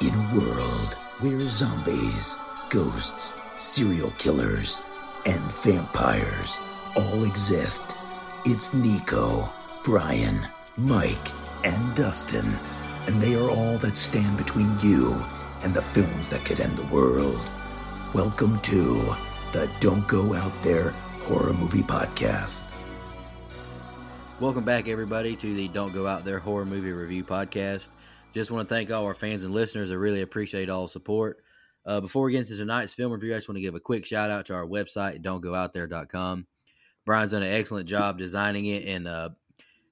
In a world where zombies, ghosts, serial killers, and vampires all exist, it's Nico, Brian, Mike, and Dustin, and they are all that stand between you and the films that could end the world. Welcome to the Don't Go Out There Horror Movie Podcast. Welcome back, everybody, to the Don't Go Out There Horror Movie Review Podcast. Just want to thank all our fans and listeners. I really appreciate all support. Uh, before we get into tonight's film review, I just want to give a quick shout out to our website, dontgooutthere.com. Brian's done an excellent job designing it. And uh,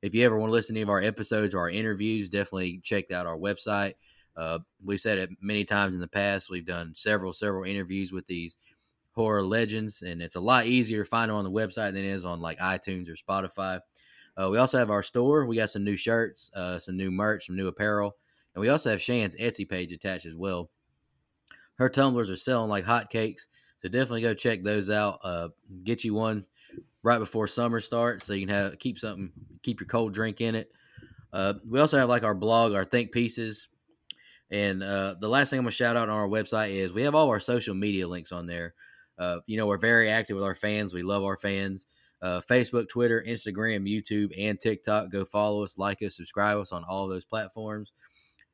if you ever want to listen to any of our episodes or our interviews, definitely check out our website. Uh, we've said it many times in the past. We've done several, several interviews with these horror legends, and it's a lot easier to find them on the website than it is on like iTunes or Spotify. Uh, we also have our store. We got some new shirts, uh, some new merch, some new apparel, and we also have Shan's Etsy page attached as well. Her tumblers are selling like hotcakes, so definitely go check those out. Uh, get you one right before summer starts, so you can have keep something, keep your cold drink in it. Uh, we also have like our blog, our think pieces, and uh, the last thing I'm gonna shout out on our website is we have all our social media links on there. Uh, you know, we're very active with our fans. We love our fans. Uh, Facebook, Twitter, Instagram, YouTube, and TikTok. Go follow us, like us, subscribe us on all those platforms.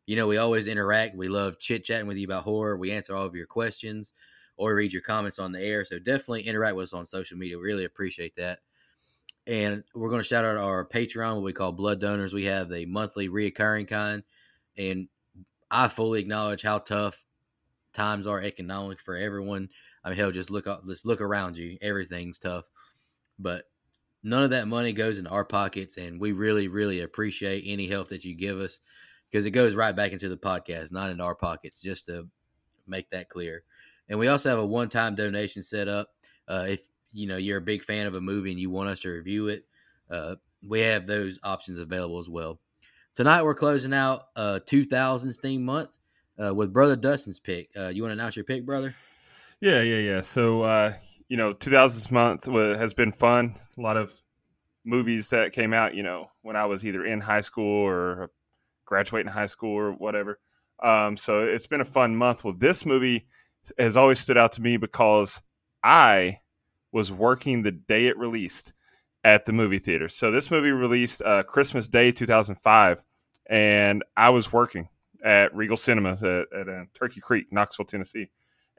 You know, we always interact. We love chit chatting with you about horror. We answer all of your questions or read your comments on the air. So definitely interact with us on social media. We really appreciate that. And we're going to shout out our Patreon, what we call blood donors. We have the monthly reoccurring kind. And I fully acknowledge how tough times are economically for everyone. I mean, hell, just look up, just look around you. Everything's tough, but none of that money goes into our pockets, and we really, really appreciate any help that you give us because it goes right back into the podcast, not in our pockets. Just to make that clear. And we also have a one-time donation set up. Uh, if you know you're a big fan of a movie and you want us to review it, uh, we have those options available as well. Tonight we're closing out uh, 2000s theme month uh, with Brother Dustin's pick. Uh, you want to announce your pick, brother? Yeah, yeah, yeah. So, uh, you know, 2000s month has been fun. A lot of movies that came out, you know, when I was either in high school or graduating high school or whatever. Um, so it's been a fun month. Well, this movie has always stood out to me because I was working the day it released at the movie theater. So this movie released uh, Christmas Day 2005, and I was working at Regal Cinemas at, at uh, Turkey Creek, Knoxville, Tennessee.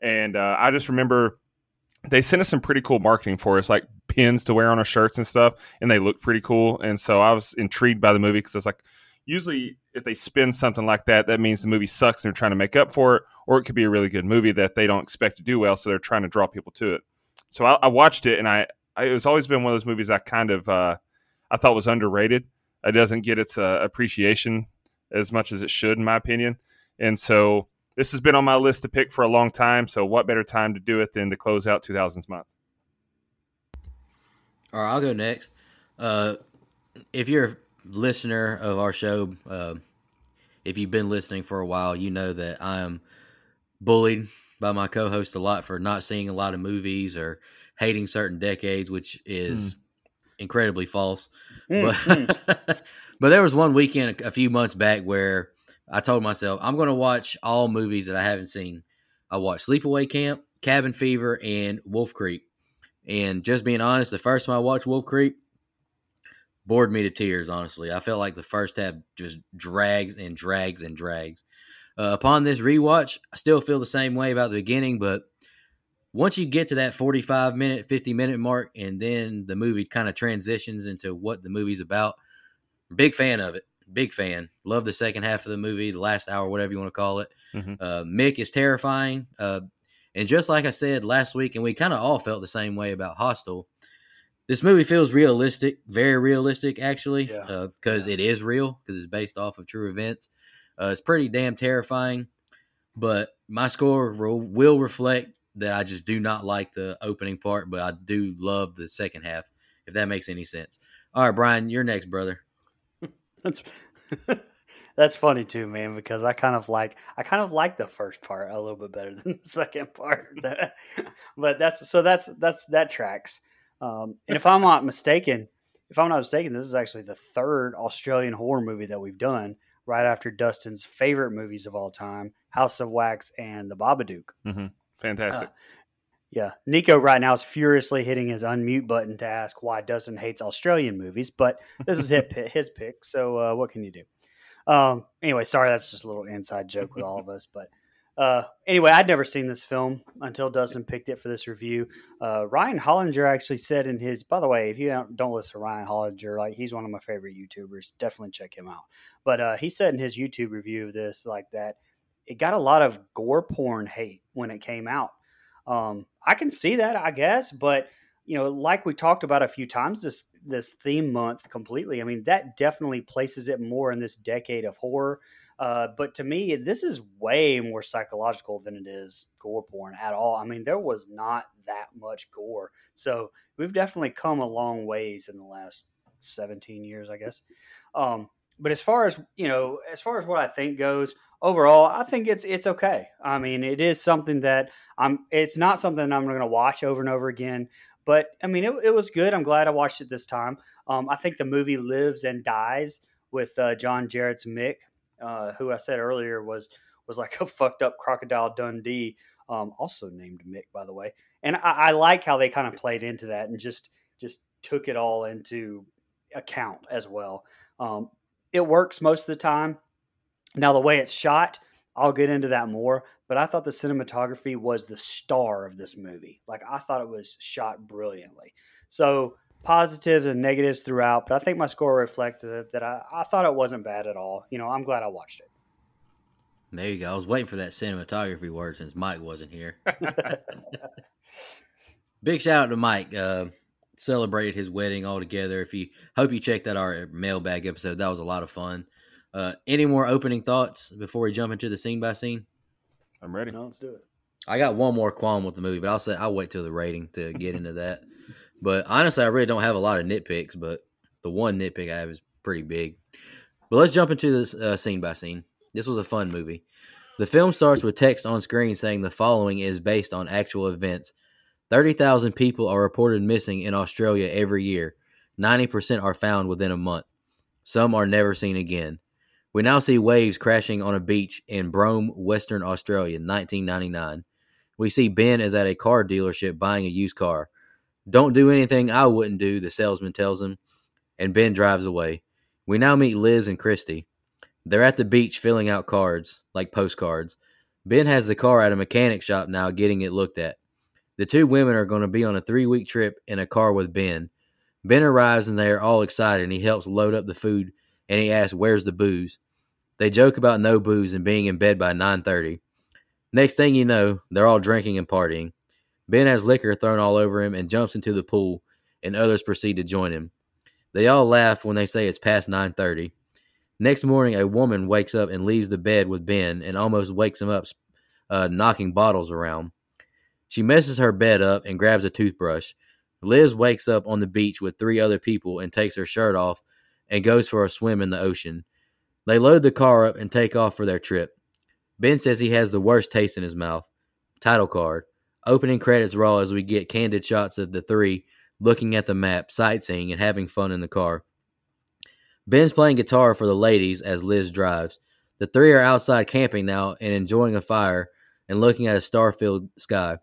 And uh, I just remember they sent us some pretty cool marketing for us, like pins to wear on our shirts and stuff, and they looked pretty cool. And so I was intrigued by the movie because I was like, usually if they spin something like that, that means the movie sucks and they're trying to make up for it, or it could be a really good movie that they don't expect to do well, so they're trying to draw people to it. So I, I watched it, and I, I, it was always been one of those movies I kind of uh, I thought was underrated. It doesn't get its uh, appreciation as much as it should, in my opinion. And so this has been on my list to pick for a long time. So what better time to do it than to close out 2000s month? All right, I'll go next. Uh, if you're a listener of our show, uh, if you've been listening for a while, you know that I am bullied by my co-host a lot for not seeing a lot of movies or hating certain decades, which is mm. incredibly false. Mm, but mm. but there was one weekend a few months back where I told myself I'm going to watch all movies that I haven't seen. I watched Sleepaway Camp, Cabin Fever, and Wolf Creek. And just being honest, the first time I watched Wolf Creek, bored me to tears. Honestly, I felt like the first half just drags and drags and drags. Uh, upon this rewatch, I still feel the same way about the beginning, but once you get to that 45 minute, 50 minute mark, and then the movie kind of transitions into what the movie's about, big fan of it. Big fan. Love the second half of the movie, the last hour, whatever you want to call it. Mm-hmm. Uh, Mick is terrifying. Uh, and just like I said last week, and we kind of all felt the same way about Hostel, this movie feels realistic, very realistic, actually, Yeah. because Yeah. it is real, because it's based off of true events. Uh, it's pretty damn terrifying, but my score will, will reflect that I just do not like the opening part, but I do love the second half, if that makes any sense. All right, Brian, you're next, brother. That's that's funny too, man, because I kind of like I kind of like the first part a little bit better than the second part. but that's so that's that's that tracks. Um, and if I'm not mistaken, if I'm not mistaken, this is actually the third Australian horror movie that we've done, right after Dustin's favorite movies of all time, House of Wax and The Babadook. Mm-hmm. Fantastic. Yeah, Nico right now is furiously hitting his unmute button to ask why Dustin hates Australian movies, but this is his, his pick, so uh, what can you do? Um, anyway, sorry, that's just a little inside joke with all of us, but uh, anyway, I'd never seen this film until Dustin picked it for this review. Uh, Ryan Hollinger actually said in his, by the way, if you don't, don't listen to Ryan Hollinger, like he's one of my favorite YouTubers, definitely check him out. But uh, he said in his YouTube review of this, like that, it got a lot of gore porn hate when it came out. Um, I can see that, I guess, but you know, like we talked about a few times this this theme month completely. I mean, that definitely places it more in this decade of horror. Uh, but to me, this is way more psychological than it is gore porn at all. I mean, there was not that much gore, so we've definitely come a long ways in the last seventeen years, I guess. Um, but as far as you know, as far as what I think goes, overall, I think it's it's okay. I mean, it is something that I'm. It's not something I'm going to watch over and over again. But I mean, it, it was good. I'm glad I watched it this time. Um, I think the movie lives and dies with uh, John Jarratt's Mick, uh, who I said earlier was was like a fucked up crocodile Dundee, um, also named Mick, by the way. And I, I like how they kind of played into that and just just took it all into account as well. Um, it works most of the time. Now, the way it's shot, I'll get into that more, but I thought the cinematography was the star of this movie. Like, I thought it was shot brilliantly. So, positives and negatives throughout, but I think my score reflected that I, I thought it wasn't bad at all. You know, I'm glad I watched it. There you go. I was waiting for that cinematography word since Mike wasn't here. Big shout out to Mike. Uh, celebrated his wedding all together. If you hope you checked out our mailbag episode, that was a lot of fun. Uh, any more opening thoughts before we jump into the scene by scene? I'm ready. no, let's do it. I got one more qualm with the movie, but I'll say I'll wait till the rating to get into that. But honestly, I really don't have a lot of nitpicks, but the one nitpick I have is pretty big. But let's jump into this uh, scene by scene. This was a fun movie. The film starts with text on screen saying the following is based on actual events. 30,000 people are reported missing in Australia every year. 90% are found within a month. Some are never seen again. We now see waves crashing on a beach in Broome, Western Australia, 1999. We see Ben is at a car dealership buying a used car. Don't do anything I wouldn't do, the salesman tells him, and Ben drives away. We now meet Liz and Christy. They're at the beach filling out cards, like postcards. Ben has the car at a mechanic shop now getting it looked at. The two women are going to be on a three week trip in a car with Ben. Ben arrives and they are all excited and he helps load up the food and he asks, Where's the booze? They joke about no booze and being in bed by 9:30. Next thing you know, they're all drinking and partying. Ben has liquor thrown all over him and jumps into the pool, and others proceed to join him. They all laugh when they say it's past 9:30. Next morning, a woman wakes up and leaves the bed with Ben and almost wakes him up, uh, knocking bottles around. She messes her bed up and grabs a toothbrush. Liz wakes up on the beach with three other people and takes her shirt off and goes for a swim in the ocean. They load the car up and take off for their trip. Ben says he has the worst taste in his mouth. Title card. Opening credits roll as we get candid shots of the three looking at the map, sightseeing, and having fun in the car. Ben's playing guitar for the ladies as Liz drives. The three are outside camping now and enjoying a fire and looking at a star filled sky.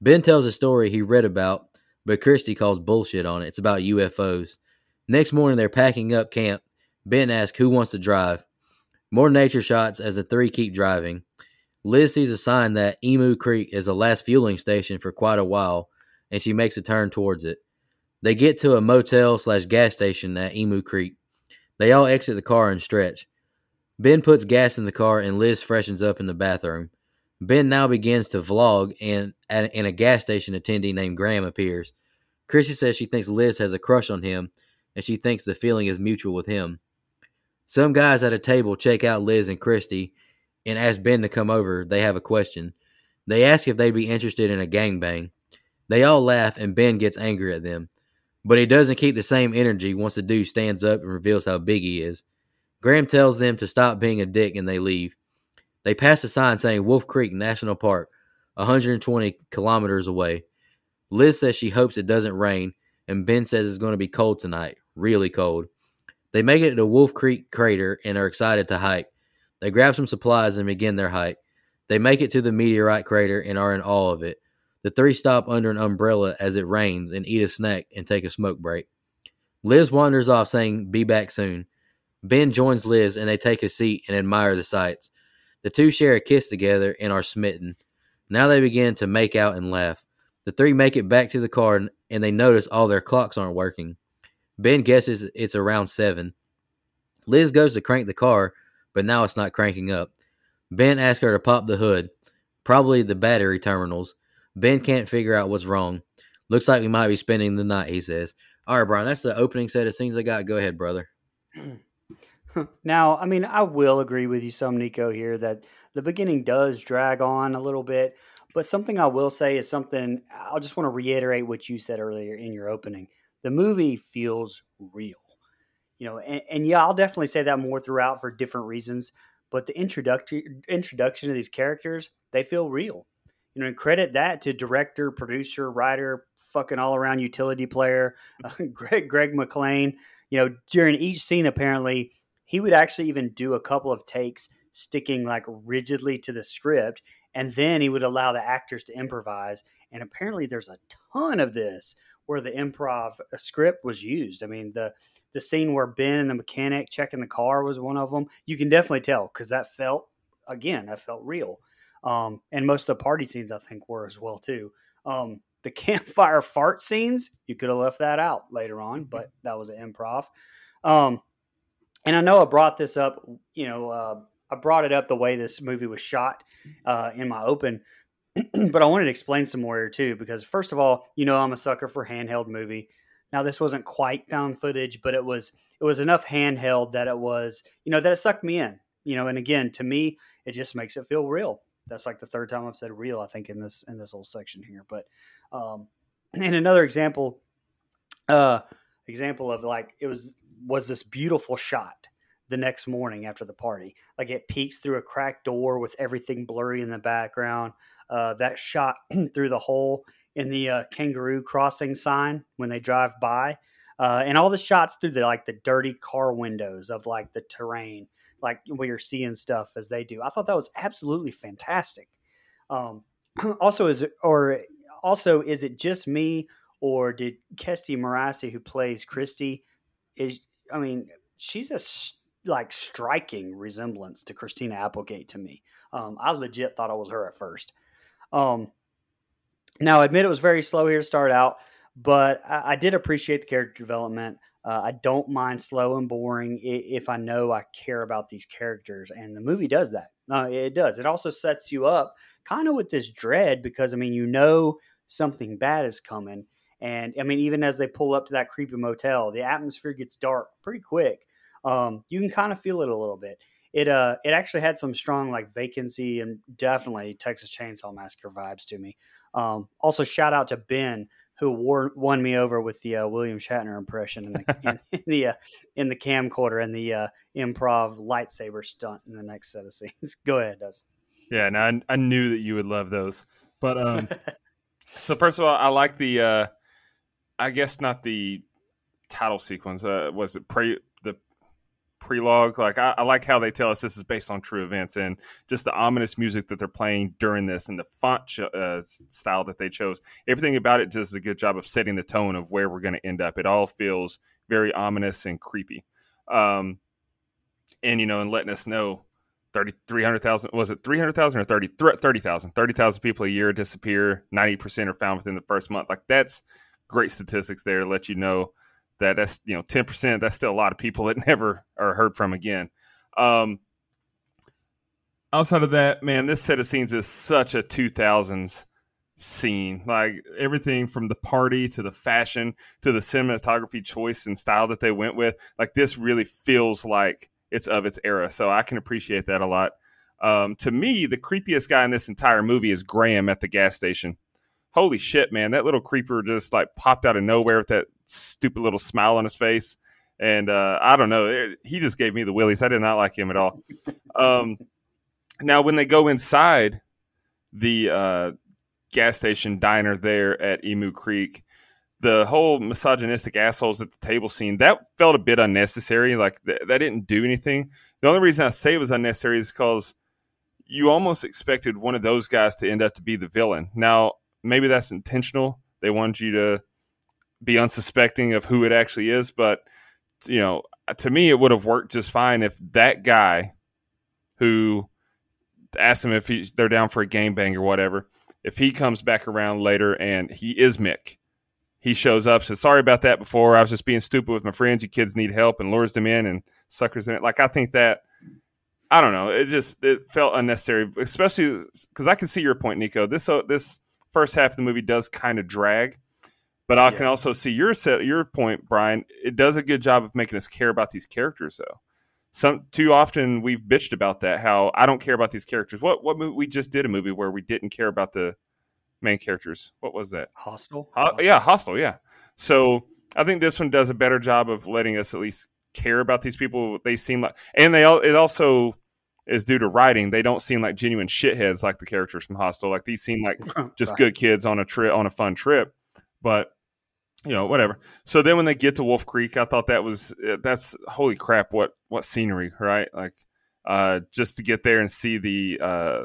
Ben tells a story he read about, but Christy calls bullshit on it. It's about UFOs. Next morning, they're packing up camp. Ben asks who wants to drive. More nature shots as the three keep driving. Liz sees a sign that Emu Creek is the last fueling station for quite a while, and she makes a turn towards it. They get to a motel slash gas station at Emu Creek. They all exit the car and stretch. Ben puts gas in the car, and Liz freshens up in the bathroom. Ben now begins to vlog, and, and a gas station attendee named Graham appears. Chrissy says she thinks Liz has a crush on him, and she thinks the feeling is mutual with him. Some guys at a table check out Liz and Christy and ask Ben to come over. They have a question. They ask if they'd be interested in a gangbang. They all laugh, and Ben gets angry at them. But he doesn't keep the same energy once the dude stands up and reveals how big he is. Graham tells them to stop being a dick and they leave. They pass a sign saying Wolf Creek National Park, 120 kilometers away. Liz says she hopes it doesn't rain, and Ben says it's going to be cold tonight, really cold. They make it to Wolf Creek crater and are excited to hike. They grab some supplies and begin their hike. They make it to the meteorite crater and are in awe of it. The three stop under an umbrella as it rains and eat a snack and take a smoke break. Liz wanders off saying, Be back soon. Ben joins Liz and they take a seat and admire the sights. The two share a kiss together and are smitten. Now they begin to make out and laugh. The three make it back to the car and they notice all their clocks aren't working. Ben guesses it's around seven. Liz goes to crank the car, but now it's not cranking up. Ben asks her to pop the hood, probably the battery terminals. Ben can't figure out what's wrong. Looks like we might be spending the night, he says. All right, Brian, that's the opening set of scenes I got. Go ahead, brother. now, I mean, I will agree with you some, Nico, here that the beginning does drag on a little bit. But something I will say is something I'll just want to reiterate what you said earlier in your opening. The movie feels real. You know, and, and yeah, I'll definitely say that more throughout for different reasons. But the introduction introduction of these characters, they feel real you know, and credit that to director, producer, writer, fucking all around utility player, uh, Greg Greg McLean. You know, during each scene, apparently he would actually even do a couple of takes sticking like rigidly to the script, and then he would allow the actors to improvise. And apparently, there's a ton of this where the improv uh, script was used. I mean, the the scene where Ben and the mechanic checking the car was one of them. You can definitely tell because that felt again that felt real. Um, and most of the party scenes, I think, were as well too. Um, the campfire fart scenes, you could have left that out later on, mm-hmm. but that was an improv. Um, and I know I brought this up, you know, uh, I brought it up the way this movie was shot uh, in my open, but I wanted to explain some more here too, because first of all, you know, I'm a sucker for handheld movie. Now this wasn't quite found footage, but it was it was enough handheld that it was, you know, that it sucked me in. You know, and again, to me, it just makes it feel real that's like the third time I've said real. I think in this in this whole section here. But um, and another example, uh, example of like it was was this beautiful shot the next morning after the party. Like it peeks through a cracked door with everything blurry in the background. Uh, that shot through the hole in the uh, kangaroo crossing sign when they drive by. Uh, and all the shots through the like the dirty car windows of like the terrain like where you're seeing stuff as they do. I thought that was absolutely fantastic. Um, also, is it, or also is it just me or did Kestie Morassi, who plays Christy, is I mean she's a like striking resemblance to Christina Applegate to me. Um, I legit thought it was her at first. Um, now, I admit it was very slow here to start out, but I, I did appreciate the character development. Uh, I don't mind slow and boring if I know I care about these characters, and the movie does that. Uh, it does. It also sets you up kind of with this dread because I mean you know something bad is coming, and I mean even as they pull up to that creepy motel, the atmosphere gets dark pretty quick. Um, you can kind of feel it a little bit. It uh it actually had some strong like vacancy and definitely Texas Chainsaw Massacre vibes to me. Um, also shout out to Ben who wore, won me over with the uh, William Shatner impression in the in, in the uh, in the camcorder and the uh, improv lightsaber stunt in the next set of scenes. Go ahead, does. Yeah, now I, I, knew that you would love those, but um, so first of all, I like the, uh, I guess not the title sequence. Uh, was it pray prelogue. Like I, I, like how they tell us this is based on true events and just the ominous music that they're playing during this and the font ch- uh, style that they chose. Everything about it does a good job of setting the tone of where we're going to end up. It all feels very ominous and creepy. Um, and you know, and letting us know 30, 300,000, was it 300,000 or 30, 30,000, 30,000 people a year disappear. 90% are found within the first month. Like that's great statistics there to let you know that that's, you know, 10%, that's still a lot of people that never are heard from again. Um, outside of that, man, this set of scenes is such a 2000s scene. Like everything from the party to the fashion to the cinematography choice and style that they went with. Like this really feels like it's of its era. So I can appreciate that a lot. Um, to me, the creepiest guy in this entire movie is Graham at the gas station. Holy shit, man! That little creeper just like popped out of nowhere with that stupid little smile on his face, and uh, I don't know, it, he just gave me the willies. I did not like him at all. Um, now, when they go inside the uh, gas station diner there at Emu Creek, the whole misogynistic assholes at the table scene that felt a bit unnecessary. Like th- that didn't do anything. The only reason I say it was unnecessary is because you almost expected one of those guys to end up to be the villain. Now maybe that's intentional. They wanted you to be unsuspecting of who it actually is, but you know, to me, it would have worked just fine if that guy who asked him if he's they're down for a game bang or whatever, if he comes back around later and he is Mick he shows up, says, Sorry about that before. I was just being stupid with my friends. You kids need help, and lures them in and suckers them in. Like, I think that, I don't know. It just, it felt unnecessary, especially because I can see your point, Nico. This, uh, this first half of the movie does kind of drag, but I yeah. can also see your set, your point, Brian. It does a good job of making us care about these characters, though. Some too often we've bitched about that. How I don't care about these characters. What what we just did a movie where we didn't care about the main characters. What was that? Hostel. Ho- yeah, Hostel. Yeah. So I think this one does a better job of letting us at least care about these people. They seem like, and they all. It also is due to writing. They don't seem like genuine shitheads like the characters from Hostel. Like these seem like just good kids on a trip on a fun trip. But you know, whatever. So then when they get to Wolf Creek, I thought that was eh, that's holy crap. What what scenery, right? Like uh, just to get there and see the uh,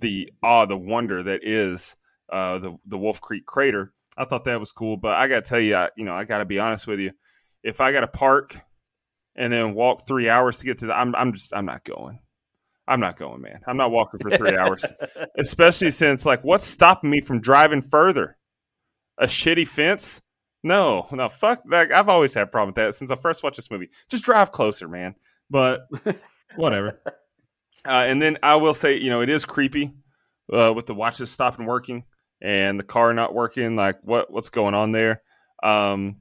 the awe, the wonder that is uh, the the Wolf Creek crater. I thought that was cool, but I got to tell you, I, you know, I got to be honest with you. If I got to park and then walk three hours to get to the, I'm I'm just I'm not going. I'm not going, man. I'm not walking for three hours, especially since like what's stopping me from driving further? A shitty fence? No, no, fuck that. I've always had a problem with that since I first watched this movie. Just drive closer, man. But whatever. Uh, and then I will say, you know, it is creepy uh, with the watches stopping working and the car not working. Like, what what's going on there? Um,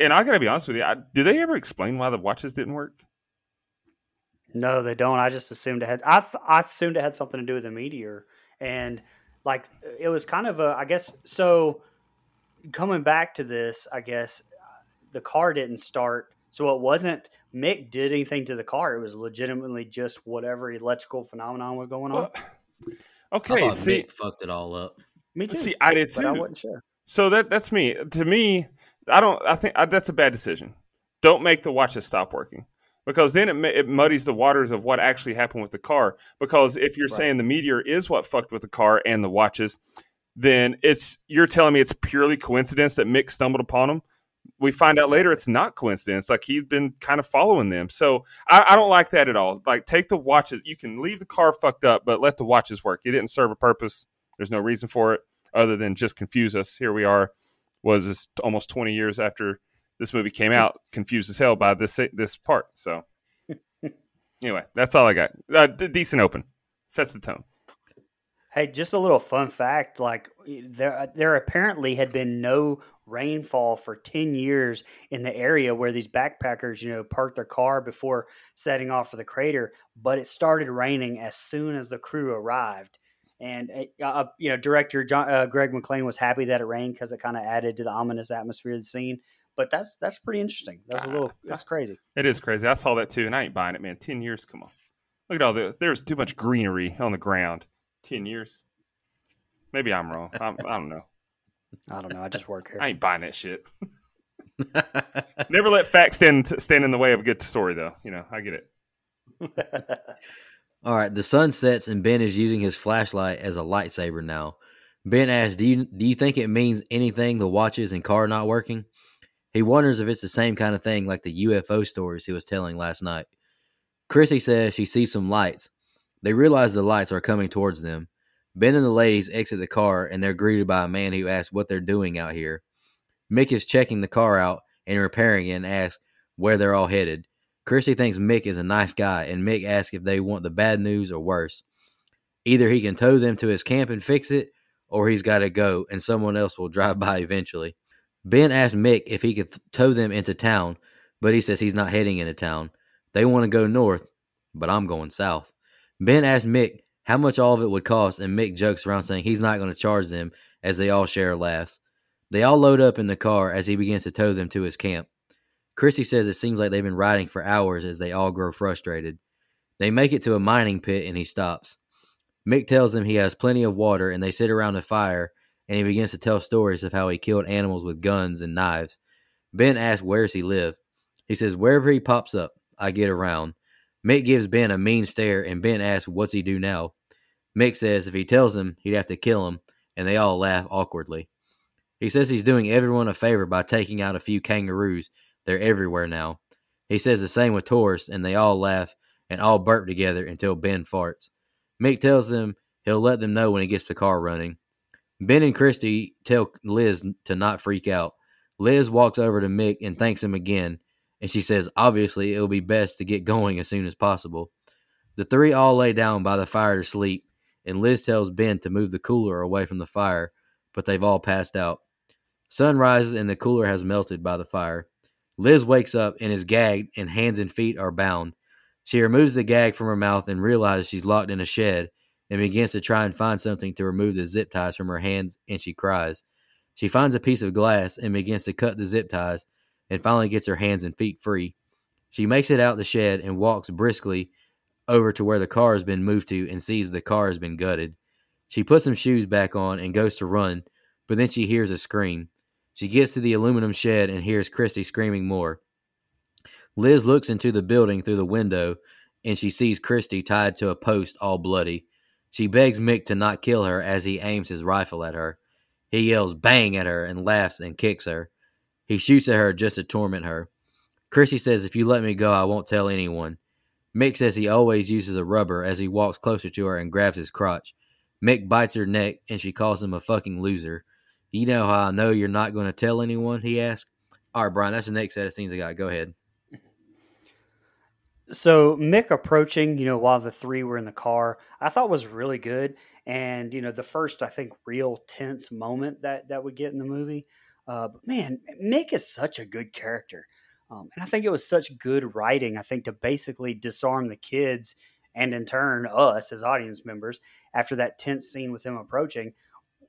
and I gotta be honest with you, I, did they ever explain why the watches didn't work? No, they don't. I just assumed it had. I I assumed it had something to do with the meteor, and like it was kind of a. I guess so. Coming back to this, I guess the car didn't start, so it wasn't Mick did anything to the car. It was legitimately just whatever electrical phenomenon was going on. Well, Okay, see, Mick fucked it all up. Me too. See, I did too. I wasn't sure. So that that's me. To me, I don't. I think I, that's a bad decision. Don't make the watches stop working because then it, it muddies the waters of what actually happened with the car. Because if you're right. saying the meteor is what fucked with the car and the watches, then it's you're telling me it's purely coincidence that Mick stumbled upon them we find out later it's not coincidence. Like he's been kind of following them. So I, I, don't like that at all. Like take the watches. You can leave the car fucked up, but let the watches work. It didn't serve a purpose. There's no reason for it other than just confuse us. Here we are. Was this almost 20 years after this movie came out, confused as hell by this this part. So anyway, that's all I got. Uh, d- decent open sets the tone. Hey, just a little fun fact: like there, there apparently had been no rainfall for 10 years in the area where these backpackers, you know, parked their car before setting off for the crater. But it started raining as soon as the crew arrived. And, uh, uh you know, director John, uh, Greg McLean was happy that it rained because it kind of added to the ominous atmosphere of the scene. But that's that's pretty interesting. That's a little ah, that's crazy. It is crazy. I saw that too, and I ain't buying it, man. Ten years, come on. Look at all the there's too much greenery on the ground. Ten years. Maybe I'm wrong. I'm, I do not know. I don't know. I just work here. I ain't buying that shit. Never let facts stand stand in the way of a good story, though. You know, I get it. All right, the sun sets and Ben is using his flashlight as a lightsaber now. Ben asks, "Do you do you think it means anything? The watches and car not working?" He wonders if it's the same kind of thing like the UFO stories he was telling last night. Chrissy says she sees some lights. They realize the lights are coming towards them. Ben and the ladies exit the car and they're greeted by a man who asks what they're doing out here. Mick is checking the car out and repairing it and asks where they're all headed. Chrissy thinks Mick is a nice guy and Mick asks if they want the bad news or worse. Either he can tow them to his camp and fix it, or he's got to go and someone else will drive by eventually. Ben asks Mick if he could tow them into town, but he says he's not heading into town. They want to go north, but I'm going south. Ben asks Mick how much all of it would cost, and Mick jokes around saying he's not going to charge them as they all share laughs. They all load up in the car as he begins to tow them to his camp. Chrissy says it seems like they've been riding for hours as they all grow frustrated. They make it to a mining pit and he stops. Mick tells them he has plenty of water and they sit around a fire and he begins to tell stories of how he killed animals with guns and knives. Ben asks where's he live. He says wherever he pops up, I get around. Mick gives Ben a mean stare and Ben asks what's he do now. Mick says if he tells him, he'd have to kill him, and they all laugh awkwardly. He says he's doing everyone a favor by taking out a few kangaroos. They're everywhere now. He says the same with tourists, and they all laugh and all burp together until Ben farts. Mick tells them he'll let them know when he gets the car running. Ben and Christy tell Liz to not freak out. Liz walks over to Mick and thanks him again, and she says obviously it'll be best to get going as soon as possible. The three all lay down by the fire to sleep, and Liz tells Ben to move the cooler away from the fire, but they've all passed out. Sun rises and the cooler has melted by the fire. Liz wakes up and is gagged, and hands and feet are bound. She removes the gag from her mouth and realizes she's locked in a shed and begins to try and find something to remove the zip ties from her hands, and she cries. She finds a piece of glass and begins to cut the zip ties and finally gets her hands and feet free. She makes it out the shed and walks briskly over to where the car has been moved to and sees the car has been gutted. She puts some shoes back on and goes to run, but then she hears a scream. She gets to the aluminum shed and hears Christy screaming more. Liz looks into the building through the window and she sees Christy tied to a post all bloody. She begs Mick to not kill her as he aims his rifle at her. He yells bang at her and laughs and kicks her. He shoots at her just to torment her. Chrissy says, If you let me go, I won't tell anyone. Mick says he always uses a rubber as he walks closer to her and grabs his crotch. Mick bites her neck and she calls him a fucking loser. You know how I know you're not going to tell anyone? He asks. All right, Brian, that's the next set of scenes I got. Go ahead. So Mick approaching, you know, while the three were in the car, I thought was really good. And you know, the first I think real tense moment that that we get in the movie. Uh, but man, Mick is such a good character. Um, and I think it was such good writing, I think, to basically disarm the kids and in turn us as audience members after that tense scene with him approaching,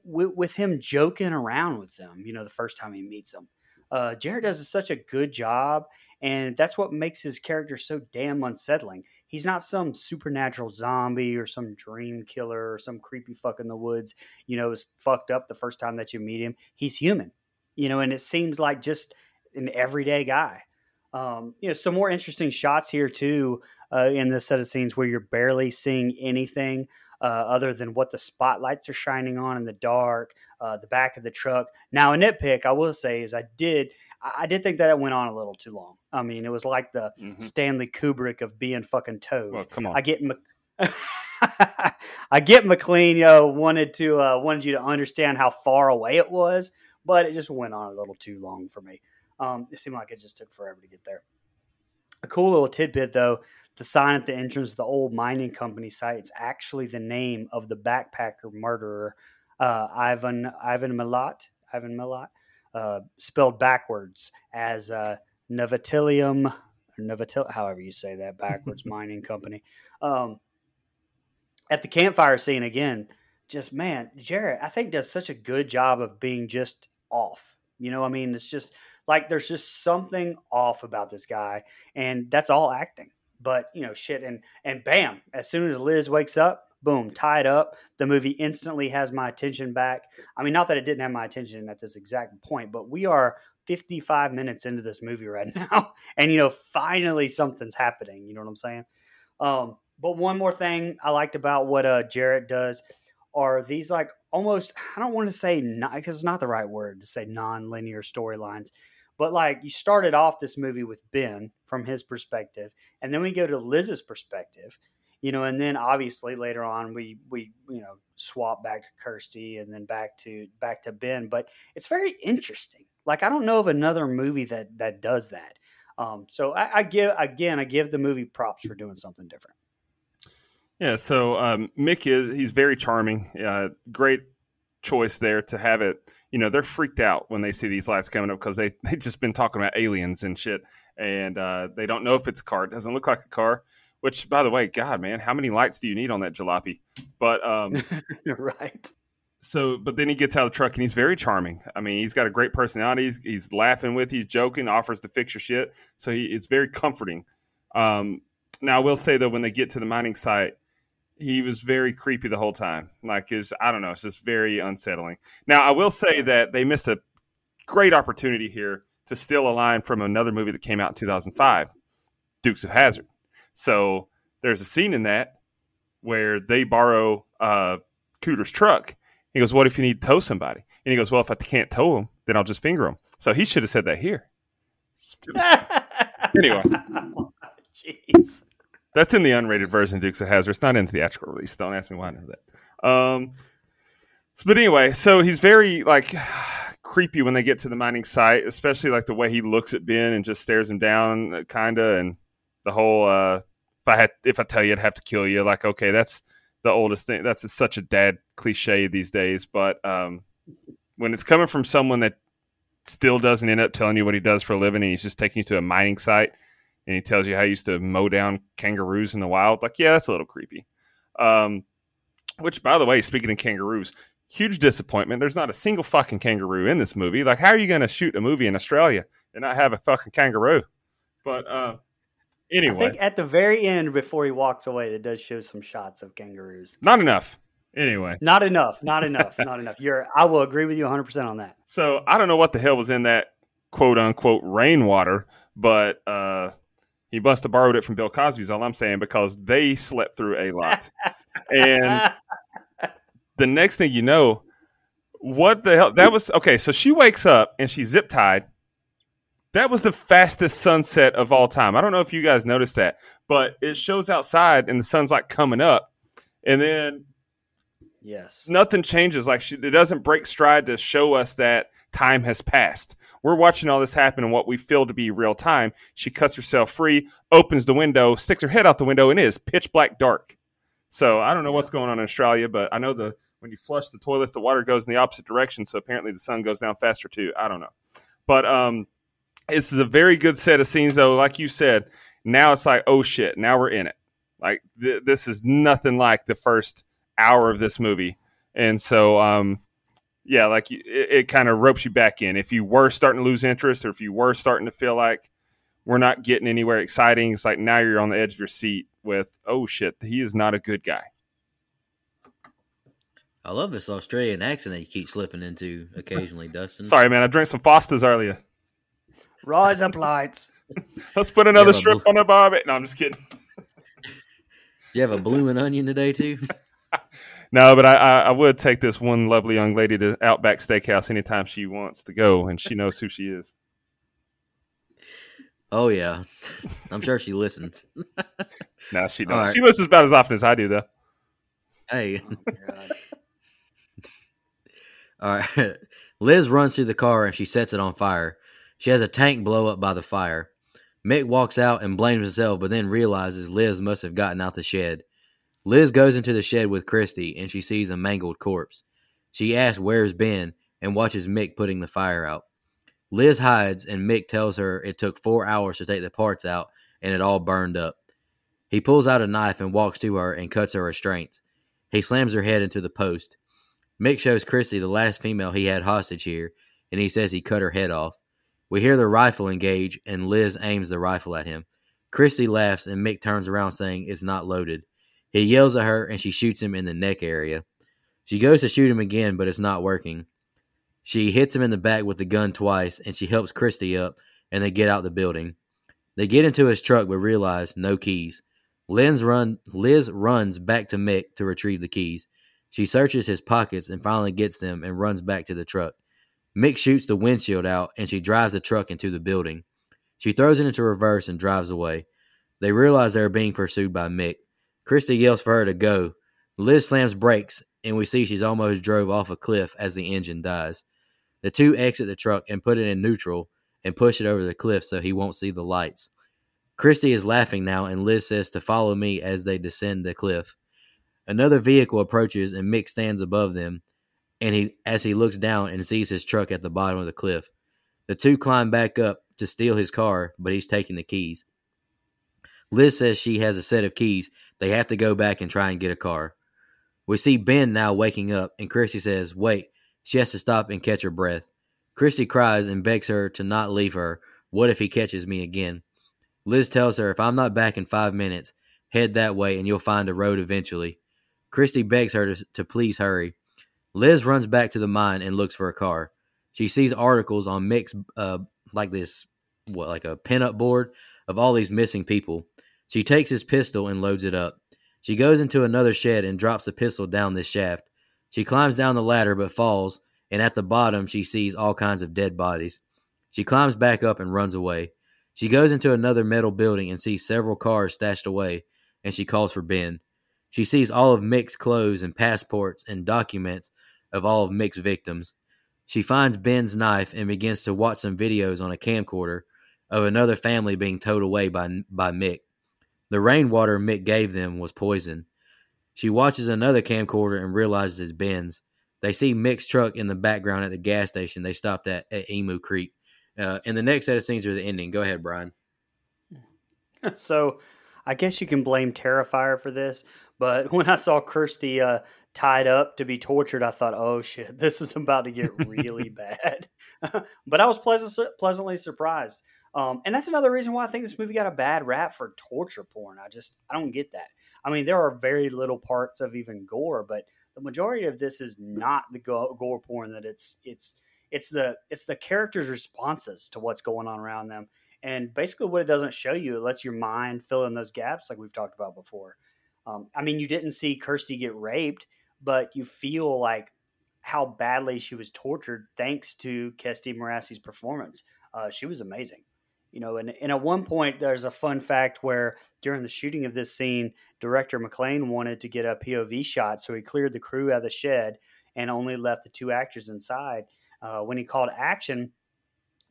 with, with him joking around with them, you know, the first time he meets them. Uh, Jarratt does such a good job, and that's what makes his character so damn unsettling. He's not some supernatural zombie or some dream killer or some creepy fuck in the woods, you know, is fucked up the first time that you meet him. He's human, you know, and it seems like just an everyday guy. Um, you know, some more interesting shots here too uh, in this set of scenes where you're barely seeing anything uh, other than what the spotlights are shining on in the dark, uh, the back of the truck. Now, a nitpick I will say is I did I did think that it went on a little too long. I mean, it was like the mm-hmm. Stanley Kubrick of being fucking towed. Well, come on. I get. I get McLean, yo, wanted to uh, wanted you to understand how far away it was, but it just went on a little too long for me. Um, it seemed like it just took forever to get there. A cool little tidbit, though the sign at the entrance of the old mining company site is actually the name of the backpacker murderer, uh, Ivan Ivan Milat, Ivan Milat, uh, spelled backwards as uh, Novatilium, Novatil, however you say that, backwards mining company. Um, at the campfire scene again, just man, Jarratt, I think does such a good job of being just off. You know, what I mean, it's just like there's just something off about this guy, and that's all acting. But you know, shit, and and bam! As soon as Liz wakes up, boom, tied up. The movie instantly has my attention back. I mean, not that it didn't have my attention at this exact point, but we are 55 minutes into this movie right now, and you know, finally something's happening. You know what I'm saying? Um, but one more thing I liked about what uh, Jarratt does are these like almost I don't want to say not because it's not the right word to say non-linear storylines, but like you started off this movie with Ben from his perspective, and then we go to Liz's perspective, you know, and then obviously later on we we you know swap back to Kirsty and then back to back to Ben. But it's very interesting. Like I don't know of another movie that that does that. Um, so I, I give again, I give the movie props for doing something different. Yeah, so um, Mick is he's very charming. Uh, great choice there to have it. You know, they're freaked out when they see these lights coming up because they they just been talking about aliens and shit, and uh, they don't know if it's a car. It doesn't look like a car. Which, by the way, God, man, how many lights do you need on that jalopy? But um, right. So, but then he gets out of the truck and he's very charming. I mean, he's got a great personality. He's, he's laughing with you, he's joking, offers to fix your shit. So he it's very comforting. Um, now, I will say though, when they get to the mining site, he was very creepy the whole time. Like his, I don't know, it's just very unsettling. Now, I will say that they missed a great opportunity here to steal a line from another movie that came out in 2005, Dukes of Hazzard. So there's a scene in that where they borrow uh, Cooter's truck. He goes, "What if you need to tow somebody?" And he goes, "Well, if I can't tow him, then I'll just finger him." So he should have said that here. anyway, jeez. That's in the unrated version Dukes of Hazzard. It's not in the theatrical release. Don't ask me why I know that. Um, so, but anyway, so he's very like creepy when they get to the mining site, especially like the way he looks at Ben and just stares him down, kinda, and the whole uh, if I had if I tell you I'd have to kill you, like okay, that's the oldest thing. That's such a dad cliche these days, but um, when it's coming from someone that still doesn't end up telling you what he does for a living, and he's just taking you to a mining site and he tells you how he used to mow down kangaroos in the wild. Like, yeah, that's a little creepy. Um, which, by the way, speaking of kangaroos, huge disappointment. There's not a single fucking kangaroo in this movie. Like, how are you going to shoot a movie in Australia and not have a fucking kangaroo? But uh, anyway, I think at the very end, before he walks away, it does show some shots of kangaroos. Not enough. Anyway, not enough. Not enough. not enough. You're. I will agree with you 100 percent on that. So I don't know what the hell was in that quote unquote rainwater, but uh, he must have borrowed it from Bill Cosby's. All I'm saying because they slept through a lot, and the next thing you know, what the hell? That was okay. So she wakes up and she's zip tied. That was the fastest sunset of all time. I don't know if you guys noticed that, but it shows outside and the sun's like coming up, and then yes, nothing changes. Like she, it doesn't break stride to show us that time has passed. We're watching all this happen in what we feel to be real time. She cuts herself free, opens the window, sticks her head out the window, and is pitch black dark. So I don't know what's going on in Australia, but I know the when you flush the toilets, the water goes in the opposite direction. So apparently the sun goes down faster too. I don't know, but um, this is a very good set of scenes though. Like you said, now it's like oh shit, now we're in it. Like th- this is nothing like the first hour of this movie, and so um, yeah, like it, it kind of ropes you back in. If you were starting to lose interest, or if you were starting to feel like we're not getting anywhere exciting, it's like now you're on the edge of your seat with, oh shit, he is not a good guy. I love this Australian accent that you keep slipping into occasionally, Dustin. Sorry, man. I drank some Fosters earlier. Rise up lights. Let's put another strip on the barbie. No, I'm just kidding. Do you have a blooming onion today too? No, but I, I, I, would take this one lovely young lady to Outback Steakhouse anytime she wants to go, and she knows who she is. Oh yeah, I'm sure she listens. no, she does. Right. She listens about as often as I do, though. Hey. Oh, All right. Liz runs through the car and she sets it on fire. She has a tank blow up by the fire. Mick walks out and blames himself, but then realizes Liz must have gotten out the shed. Liz goes into the shed with Christy and she sees a mangled corpse. She asks where's Ben and watches Mick putting the fire out. Liz hides and Mick tells her it took four hours to take the parts out and it all burned up. He pulls out a knife and walks to her and cuts her restraints. He slams her head into the post. Mick shows Christy the last female he had hostage here and he says he cut her head off. We hear the rifle engage and Liz aims the rifle at him. Christy laughs and Mick turns around saying it's not loaded. He yells at her and she shoots him in the neck area. She goes to shoot him again, but it's not working. She hits him in the back with the gun twice, and she helps Christy up, and they get out the building. They get into his truck but realize no keys. Liz, run, Liz runs back to Mick to retrieve the keys. She searches his pockets and finally gets them and runs back to the truck. Mick shoots the windshield out and she drives the truck into the building. She throws it into reverse and drives away. They realize they are being pursued by Mick. Christy yells for her to go. Liz slams brakes and we see she's almost drove off a cliff as the engine dies. The two exit the truck and put it in neutral and push it over the cliff so he won't see the lights. Christy is laughing now, and Liz says to follow me as they descend the cliff. Another vehicle approaches, and Mick stands above them, and he as he looks down and sees his truck at the bottom of the cliff. The two climb back up to steal his car, but he's taking the keys. Liz says she has a set of keys. They have to go back and try and get a car. We see Ben now waking up, and Christy says, Wait, she has to stop and catch her breath. Christy cries and begs her to not leave her. What if he catches me again? Liz tells her, If I'm not back in five minutes, head that way and you'll find a road eventually. Christy begs her to, to please hurry. Liz runs back to the mine and looks for a car. She sees articles on Mick's, uh, like this, what, like a pinup board of all these missing people. She takes his pistol and loads it up. She goes into another shed and drops the pistol down this shaft. She climbs down the ladder but falls, and at the bottom she sees all kinds of dead bodies. She climbs back up and runs away. She goes into another metal building and sees several cars stashed away, and she calls for Ben. She sees all of Mick's clothes and passports and documents of all of Mick's victims. She finds Ben's knife and begins to watch some videos on a camcorder of another family being towed away by, by Mick. The rainwater Mick gave them was poison. She watches another camcorder and realizes it's Ben's. They see Mick's truck in the background at the gas station they stopped at at Emu Creek. Uh, and the next set of scenes are the ending. Go ahead, Brian. so I guess you can blame Terrifier for this, but when I saw Kirsty uh, tied up to be tortured, I thought, oh shit, this is about to get really bad. but I was pleasant, pleasantly surprised. Um, and that's another reason why I think this movie got a bad rap for torture porn. I just, I don't get that. I mean, there are very little parts of even gore, but the majority of this is not the gore porn that it's it's it's the it's the characters' responses to what's going on around them. And basically, what it doesn't show you, it lets your mind fill in those gaps, like we've talked about before. Um, I mean, you didn't see Kirsty get raped, but you feel like how badly she was tortured thanks to Kestie Morassi's performance. Uh, she was amazing you know, and, and at one point there's a fun fact where during the shooting of this scene, director McLean wanted to get a POV shot, so he cleared the crew out of the shed and only left the two actors inside. Uh, when he called action,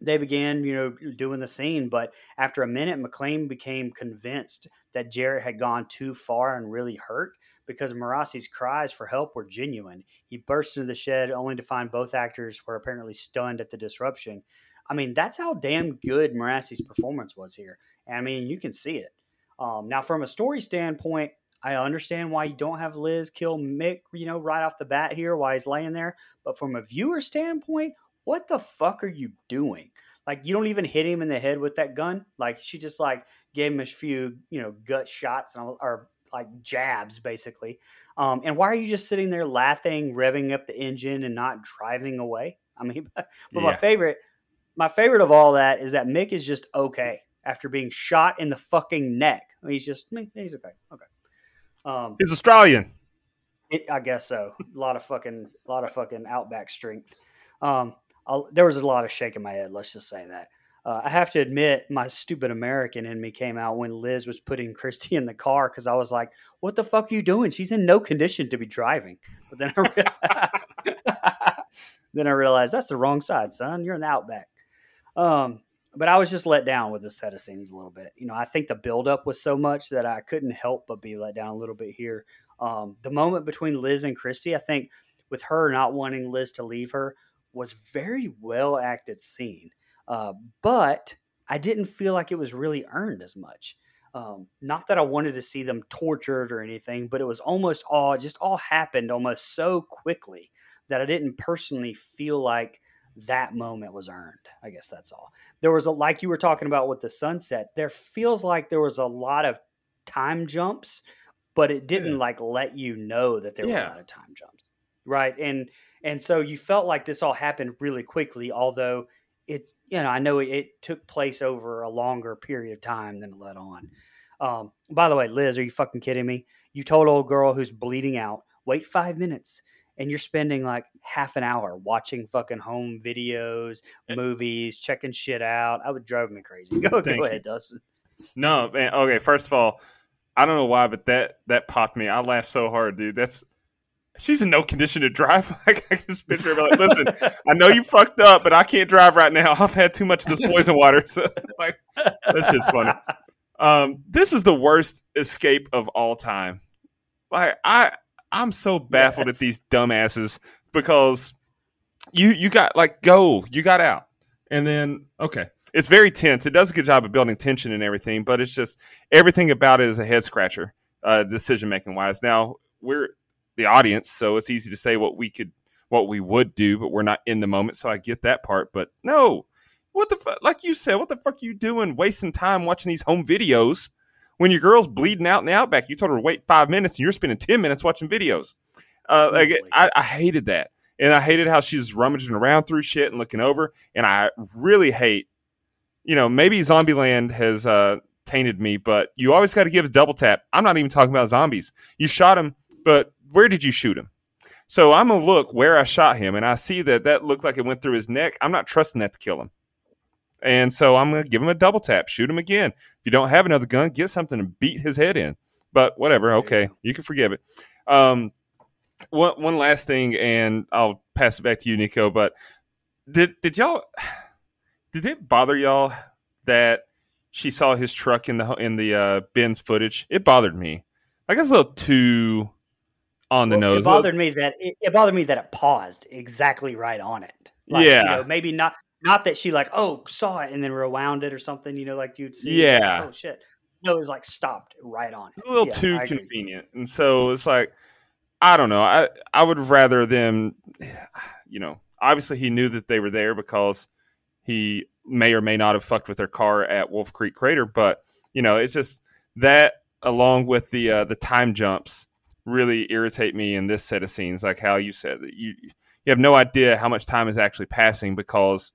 they began, you know, doing the scene. But after a minute, McLean became convinced that Jarratt had gone too far and really hurt because Morassi's cries for help were genuine. He burst into the shed only to find both actors were apparently stunned at the disruption. I mean, that's how damn good Morassi's performance was here. And I mean, you can see it. Um, now, from a story standpoint, I understand why you don't have Liz kill Mick, you know, right off the bat here while he's laying there. But from a viewer standpoint, what the fuck are you doing? Like, you don't even hit him in the head with that gun. Like, she just like gave him a few, you know, gut shots and, or like jabs, basically. Um, and why are you just sitting there laughing, revving up the engine, and not driving away? I mean, but yeah. my favorite my favorite of all that is that Mick is just okay after being shot in the fucking neck. I mean, he's just he's okay. Okay. Um, he's Australian. It, I guess so. A lot of fucking, a lot of fucking outback strength. Um, I'll, there was a lot of shaking my head. Let's just say that. Uh, I have to admit, my stupid American in me came out when Liz was putting Christy in the car because I was like, "What the fuck are you doing? She's in no condition to be driving." But then I, then I realized that's the wrong side, son. You're in the outback. Um, but I was just let down with the set of scenes a little bit. You know, I think the buildup was so much that I couldn't help but be let down a little bit here. Um, the moment between Liz and Christy, I think, with her not wanting Liz to leave her, was very well acted scene. Uh, but I didn't feel like it was really earned as much. Um, not that I wanted to see them tortured or anything, but it was almost all just all happened almost so quickly that I didn't personally feel like that moment was earned. I guess that's all. There was a like you were talking about with the sunset. There feels like there was a lot of time jumps, but it didn't yeah. like let you know that there yeah. were a lot of time jumps, right? And And so you felt like this all happened really quickly, although it, you know, I know it, it took place over a longer period of time than it let on. Um, by the way, Liz, are you fucking kidding me? You told old girl who's bleeding out, wait five minutes, and you're spending like half an hour watching fucking home videos, movies, checking shit out. I would drive me crazy. Go, Thank go you. ahead, Dustin. No, man. Okay, first of all, I don't know why, but that that popped me. I laughed so hard, dude. That's she's in no condition to drive. Like I just picture her like, listen, I know you fucked up, but I can't drive right now. I've had too much of this poison water. So like that's just funny. Um, this is the worst escape of all time. Like I I'm so baffled Yes. at these dumbasses because you you got like go, you got out. And then okay. It's very tense. It does a good job of building tension and everything, but it's just everything about it is a head scratcher, uh, decision making wise. Now we're the audience, so it's easy to say what we could what we would do, but we're not in the moment, so I get that part. But no, what the fuck? Like you said, what the fuck are you doing, wasting time watching these home videos when your girl's bleeding out in the outback? You told her to wait five minutes, and you're spending ten minutes watching videos. Uh, like I, I hated that, and I hated how she's rummaging around through shit and looking over, and I really hate. You know, maybe Zombieland has uh, tainted me, but you always got to give a double tap. I'm not even talking about zombies. You shot him, but where did you shoot him? So I'm gonna look where I shot him, and I see that that looked like it went through his neck. I'm not trusting that to kill him, and so I'm gonna give him a double tap, shoot him again. If you don't have another gun, get something to beat his head in. But whatever, okay, you can forgive it. Um, one one last thing, and I'll pass it back to you, Nico. But did did y'all did it bother y'all that she saw his truck in the in the uh, Ben's footage? It bothered me. Like it's a little too on the Well, nose. It bothered me that it, it bothered me that it paused exactly right on it. Like, Yeah. you know, maybe not not that she like oh saw it and then rewound it or something. You know, like you'd see. like, Yeah. oh shit. No, it was like stopped right on it. It's a little Yeah, too I agree. convenient, and so it's like I don't know. I I would rather them, you know. Obviously, he knew that they were there because he may or may not have fucked with their car at Wolf Creek Crater. But you know, it's just that along with the uh, the time jumps really irritate me in this set of scenes. Like how you said that you you have no idea how much time is actually passing because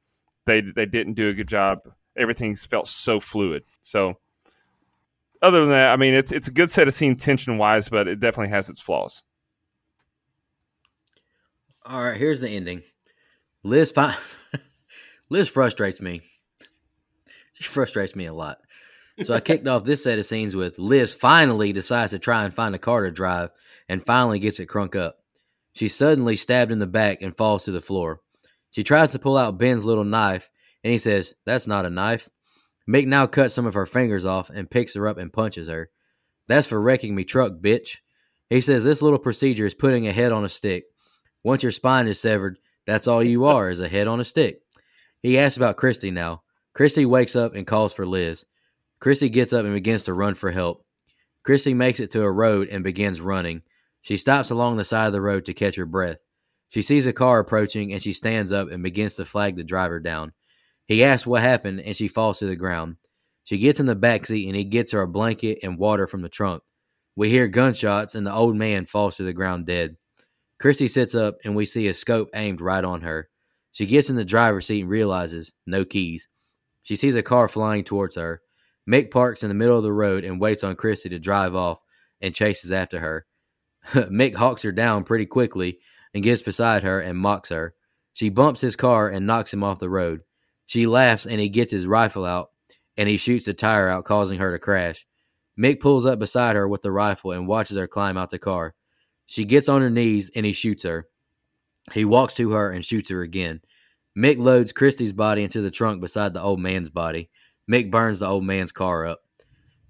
they they didn't do a good job. Everything's felt so fluid. So other than that, I mean, it's it's a good set of scene tension wise, but it definitely has its flaws. All right, here's the ending. Liz, fi- Liz frustrates me. She frustrates me a lot. So I kicked off this set of scenes with Liz finally decides to try and find a car to drive and finally gets it crunk up. She's suddenly stabbed in the back and falls to the floor. She tries to pull out Ben's little knife, and he says, That's not a knife. Mick now cuts some of her fingers off and picks her up and punches her. That's for wrecking me truck, bitch. He says this little procedure is putting a head on a stick. Once your spine is severed, that's all you are is a head on a stick. He asks about Christy now. Christy wakes up and calls for Liz. Christy gets up and begins to run for help. Christy makes it to a road and begins running. She stops along the side of the road to catch her breath. She sees a car approaching and she stands up and begins to flag the driver down. He asks what happened and she falls to the ground. She gets in the back seat and he gets her a blanket and water from the trunk. We hear gunshots and the old man falls to the ground dead. Christy sits up and we see a scope aimed right on her. She gets in the driver's seat and realizes no keys. She sees a car flying towards her. Mick parks in the middle of the road and waits on Christy to drive off and chases after her. Mick hawks her down pretty quickly and gets beside her and mocks her. She bumps his car and knocks him off the road. She laughs and he gets his rifle out and he shoots the tire out, causing her to crash. Mick pulls up beside her with the rifle and watches her climb out the car. She gets on her knees and he shoots her. He walks to her and shoots her again. Mick loads Christy's body into the trunk beside the old man's body. Mick burns the old man's car up.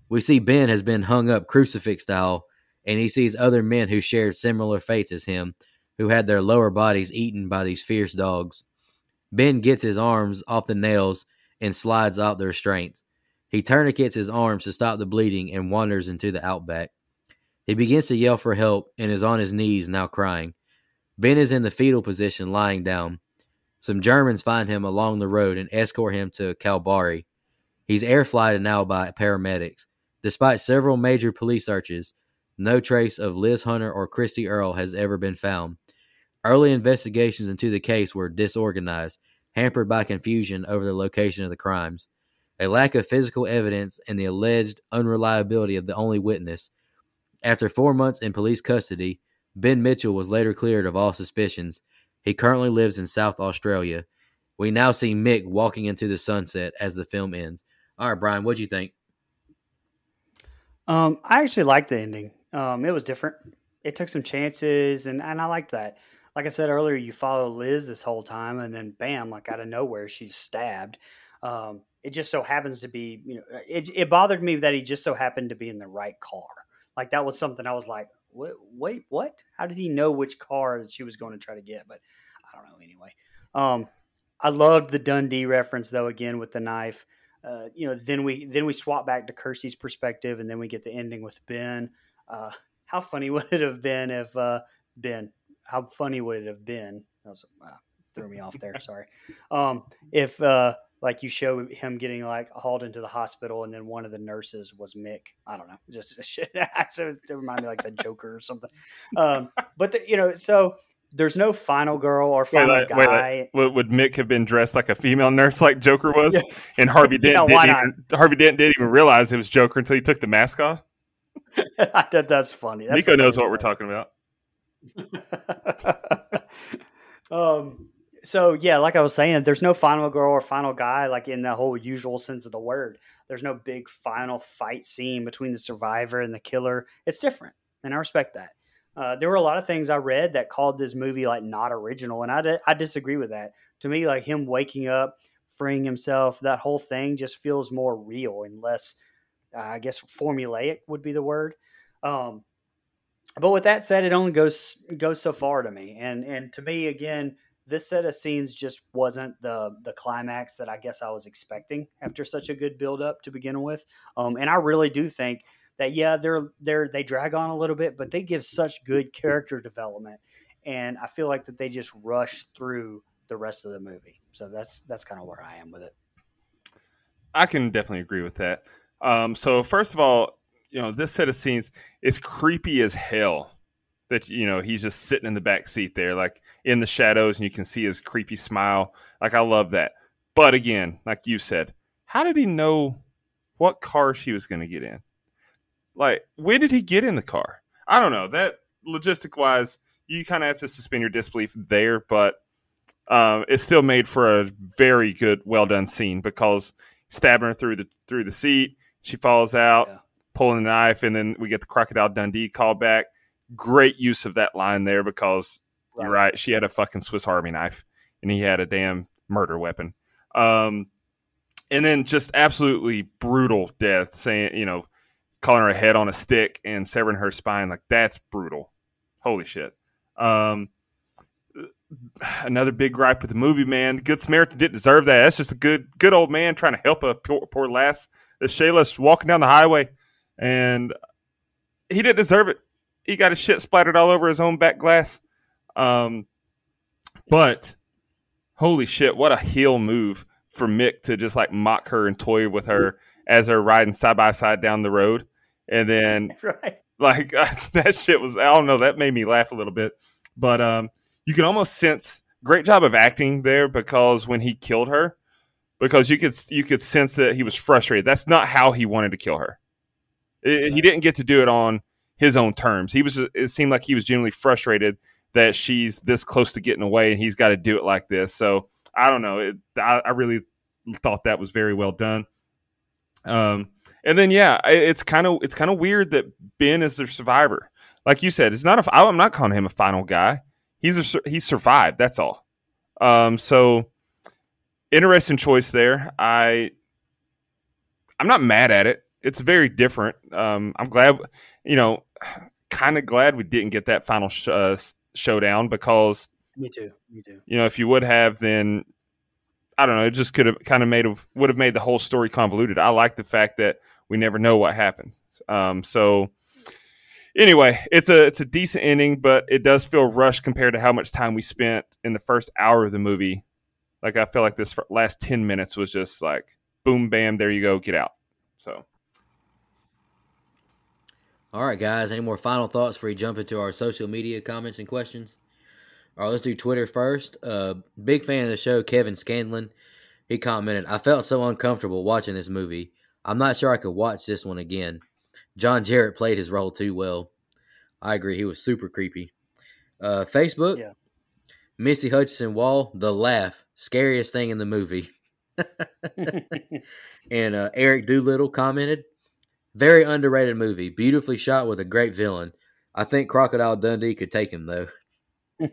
We see Ben has been hung up crucifix style, and he sees other men who shared similar fates as him, who had their lower bodies eaten by these fierce dogs. Ben gets his arms off the nails and slides out the restraints. He tourniquets his arms to stop the bleeding and wanders into the outback. He begins to yell for help and is on his knees, now crying. Ben is in the fetal position, lying down. Some Germans find him along the road and escort him to Kalbarri. He's air flighted now by paramedics. Despite several major police searches, no trace of Liz Hunter or Christy Earl has ever been found. Early investigations into the case were disorganized, hampered by confusion over the location of the crimes. A lack of physical evidence and the alleged unreliability of the only witness. After four months in police custody, Ben Mitchell was later cleared of all suspicions. He currently lives in South Australia. We now see Mick walking into the sunset as the film ends. All right, Brian, what do you think? Um, I actually liked the ending. Um, it was different. It took some chances, and, and I liked that. Like I said earlier, you follow Liz this whole time, and then bam, like out of nowhere, she's stabbed. Um, it just so happens to be, you know, it, it bothered me that he just so happened to be in the right car. Like that was something I was like, wait, wait, what? How did he know which car that she was going to try to get? But I don't know. Anyway, um, I loved the Dundee reference though. Again with the knife, uh, you know. Then we then we swap back to Kirsty's perspective, and then we get the ending with Ben. Uh, how funny would it have been if uh, Ben? How funny would it have been? That was, uh, threw me off there. Sorry. Um, if uh, like you show him getting like hauled into the hospital and then one of the nurses was Mick. I don't know. Just shit. it reminded me like the Joker or something. Um, but the, you know, so there's no final girl or final wait, guy. Wait, would Mick have been dressed like a female nurse like Joker was? Yeah. And Harvey Dent yeah, didn't even, Harvey Dent didn't even realize it was Joker until he took the mask off. that, that's funny. That's Nico knows what we're talking about. um so yeah, like I was saying, there's no final girl or final guy like in the whole usual sense of the word. There's no big final fight scene between the survivor and the killer. It's different, and I respect that. Uh, there were a lot of things I read that called this movie like not original, and I, I disagree with that. To me, like him waking up, freeing himself, that whole thing just feels more real and less, uh, I guess, formulaic would be the word. Um, but with that said, it only goes goes so far to me, and and to me again this set of scenes just wasn't the the climax that I guess I was expecting after such a good build up to begin with. Um, and I really do think that yeah, they're they're they drag on a little bit, but they give such good character development, and I feel like that they just rush through the rest of the movie. So that's that's kind of where I am with it. I can definitely agree with that. Um, so first of all, you know this set of scenes is creepy as hell that you know he's just sitting in the back seat there like in the shadows and you can see his creepy smile. Like i love that. But again like you said how did he know what car she was going to get in? Like when did he get in the car? I don't know. That logistic wise you kind of have to suspend your disbelief there but um, it's still made for a very good well done scene because stabbing her through the through the seat she falls out. Yeah. Pulling the knife and then we get the crocodile dundee call back great use of that line there because right. you're right. She had a fucking Swiss Army knife and he had a damn murder weapon. Um, and then just absolutely brutal death, saying, you know, calling her a head on a stick and severing her spine. Like, that's brutal. Holy shit. Um, another big gripe with the movie, man. Good Samaritan didn't deserve that. That's just a good, good old man trying to help a poor, poor lass. The Shayla's walking down the highway, and he didn't deserve it he got his shit splattered all over his own back glass. Um, but holy shit, what a heel move for Mick to just like mock her and toy with her as they're riding side by side down the road. And then, right. like, uh, that shit was, I don't know, that made me laugh a little bit. But um, you can almost sense great job of acting there because when he killed her, because you could you could sense that he was frustrated. That's not how he wanted to kill her. It. He didn't get to do it on his own terms. He was it seemed like he was genuinely frustrated that she's this close to getting away and he's got to do it like this. So I don't know. It, I, I, really thought that was very well done. Um, and then yeah, it's kind of it's kind of weird that Ben is the survivor. Like you said, it's not a. I'm not calling him a final guy. He's a he survived. That's all. Um, so interesting choice there. I I'm not mad at it. It's very different. Um, I'm glad, you know, kind of glad we didn't get that final sh- uh, showdown because me too, me too. You know, if you would have, then I don't know, it just could have kind of made would have made the whole story convoluted. I like the fact that we never know what happened. Um, so anyway, it's a it's a decent ending, but it does feel rushed compared to how much time we spent in the first hour of the movie. Like I feel like this last ten minutes was just like boom, bam, there you go, get out. So all right, guys. Any more final thoughts before we jump into our social media comments and questions? All right, let's do Twitter first. Uh, big fan of the show, Kevin Scanlon. He commented, I felt so uncomfortable watching this movie. I'm not sure I could watch this one again. John Jarratt played his role too well. I agree. He was super creepy. Uh, Facebook, Yeah. Missy Hutchinson Wall, the laugh, scariest thing in the movie. and uh, Eric Doolittle commented, very underrated movie, beautifully shot with a great villain. I think Crocodile Dundee could take him though.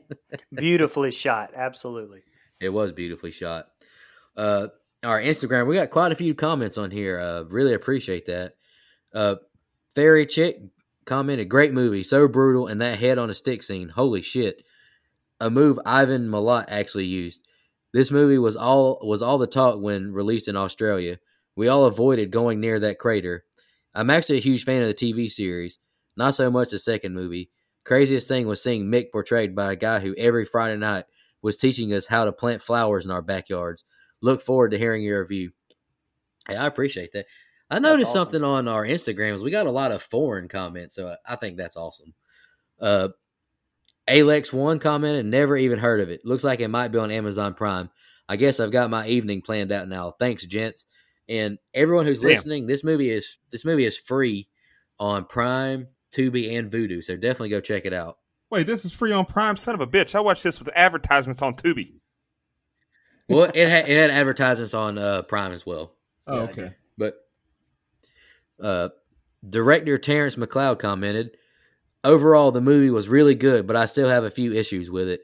Beautifully shot. Absolutely. It was beautifully shot. Uh, our Instagram, we got quite a few comments on here. Uh, really appreciate that. Uh, Fairy Chick commented, "Great movie, so brutal, and that head on a stick scene. Holy shit!" A move Ivan Milat actually used. This movie was all was all the talk when released in Australia. We all avoided going near that crater. I'm actually a huge fan of the TV series, not so much the second movie. Craziest thing was seeing Mick portrayed by a guy who every Friday night was teaching us how to plant flowers in our backyards. Look forward to hearing your review. Hey, I appreciate that. I noticed awesome. something on our Instagrams. We got a lot of foreign comments, so I think that's awesome. Uh, Alex one commented, never even heard of it. Looks like it might be on Amazon Prime. I guess I've got my evening planned out now. Thanks, gents. And everyone who's Damn. listening, this movie is this movie is free on Prime, Tubi, and Vudu. So definitely go check it out. Wait, this is free on Prime. Son of a bitch! I watched this with advertisements on Tubi. Well, it had it had advertisements on uh, Prime as well. Oh, Yeah, okay. But uh, director Terrence McLeod commented, "Overall, the movie was really good, but I still have a few issues with it.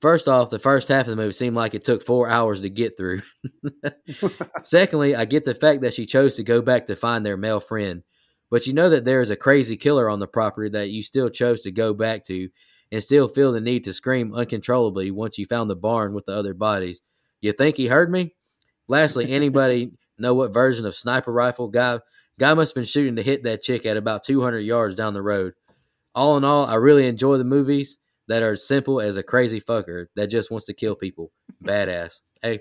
First off, the first half of the movie seemed like it took four hours to get through. Secondly, I get the fact that she chose to go back to find their male friend, but you know that there is a crazy killer on the property that you still chose to go back to, and still feel the need to scream uncontrollably once you found the barn with the other bodies. You think he heard me? Lastly, anybody know what version of sniper rifle guy guy must have been shooting to hit that chick at about 200 yards down the road. All in all, I really enjoy the movies that are simple as a crazy fucker that just wants to kill people. Badass. Hey,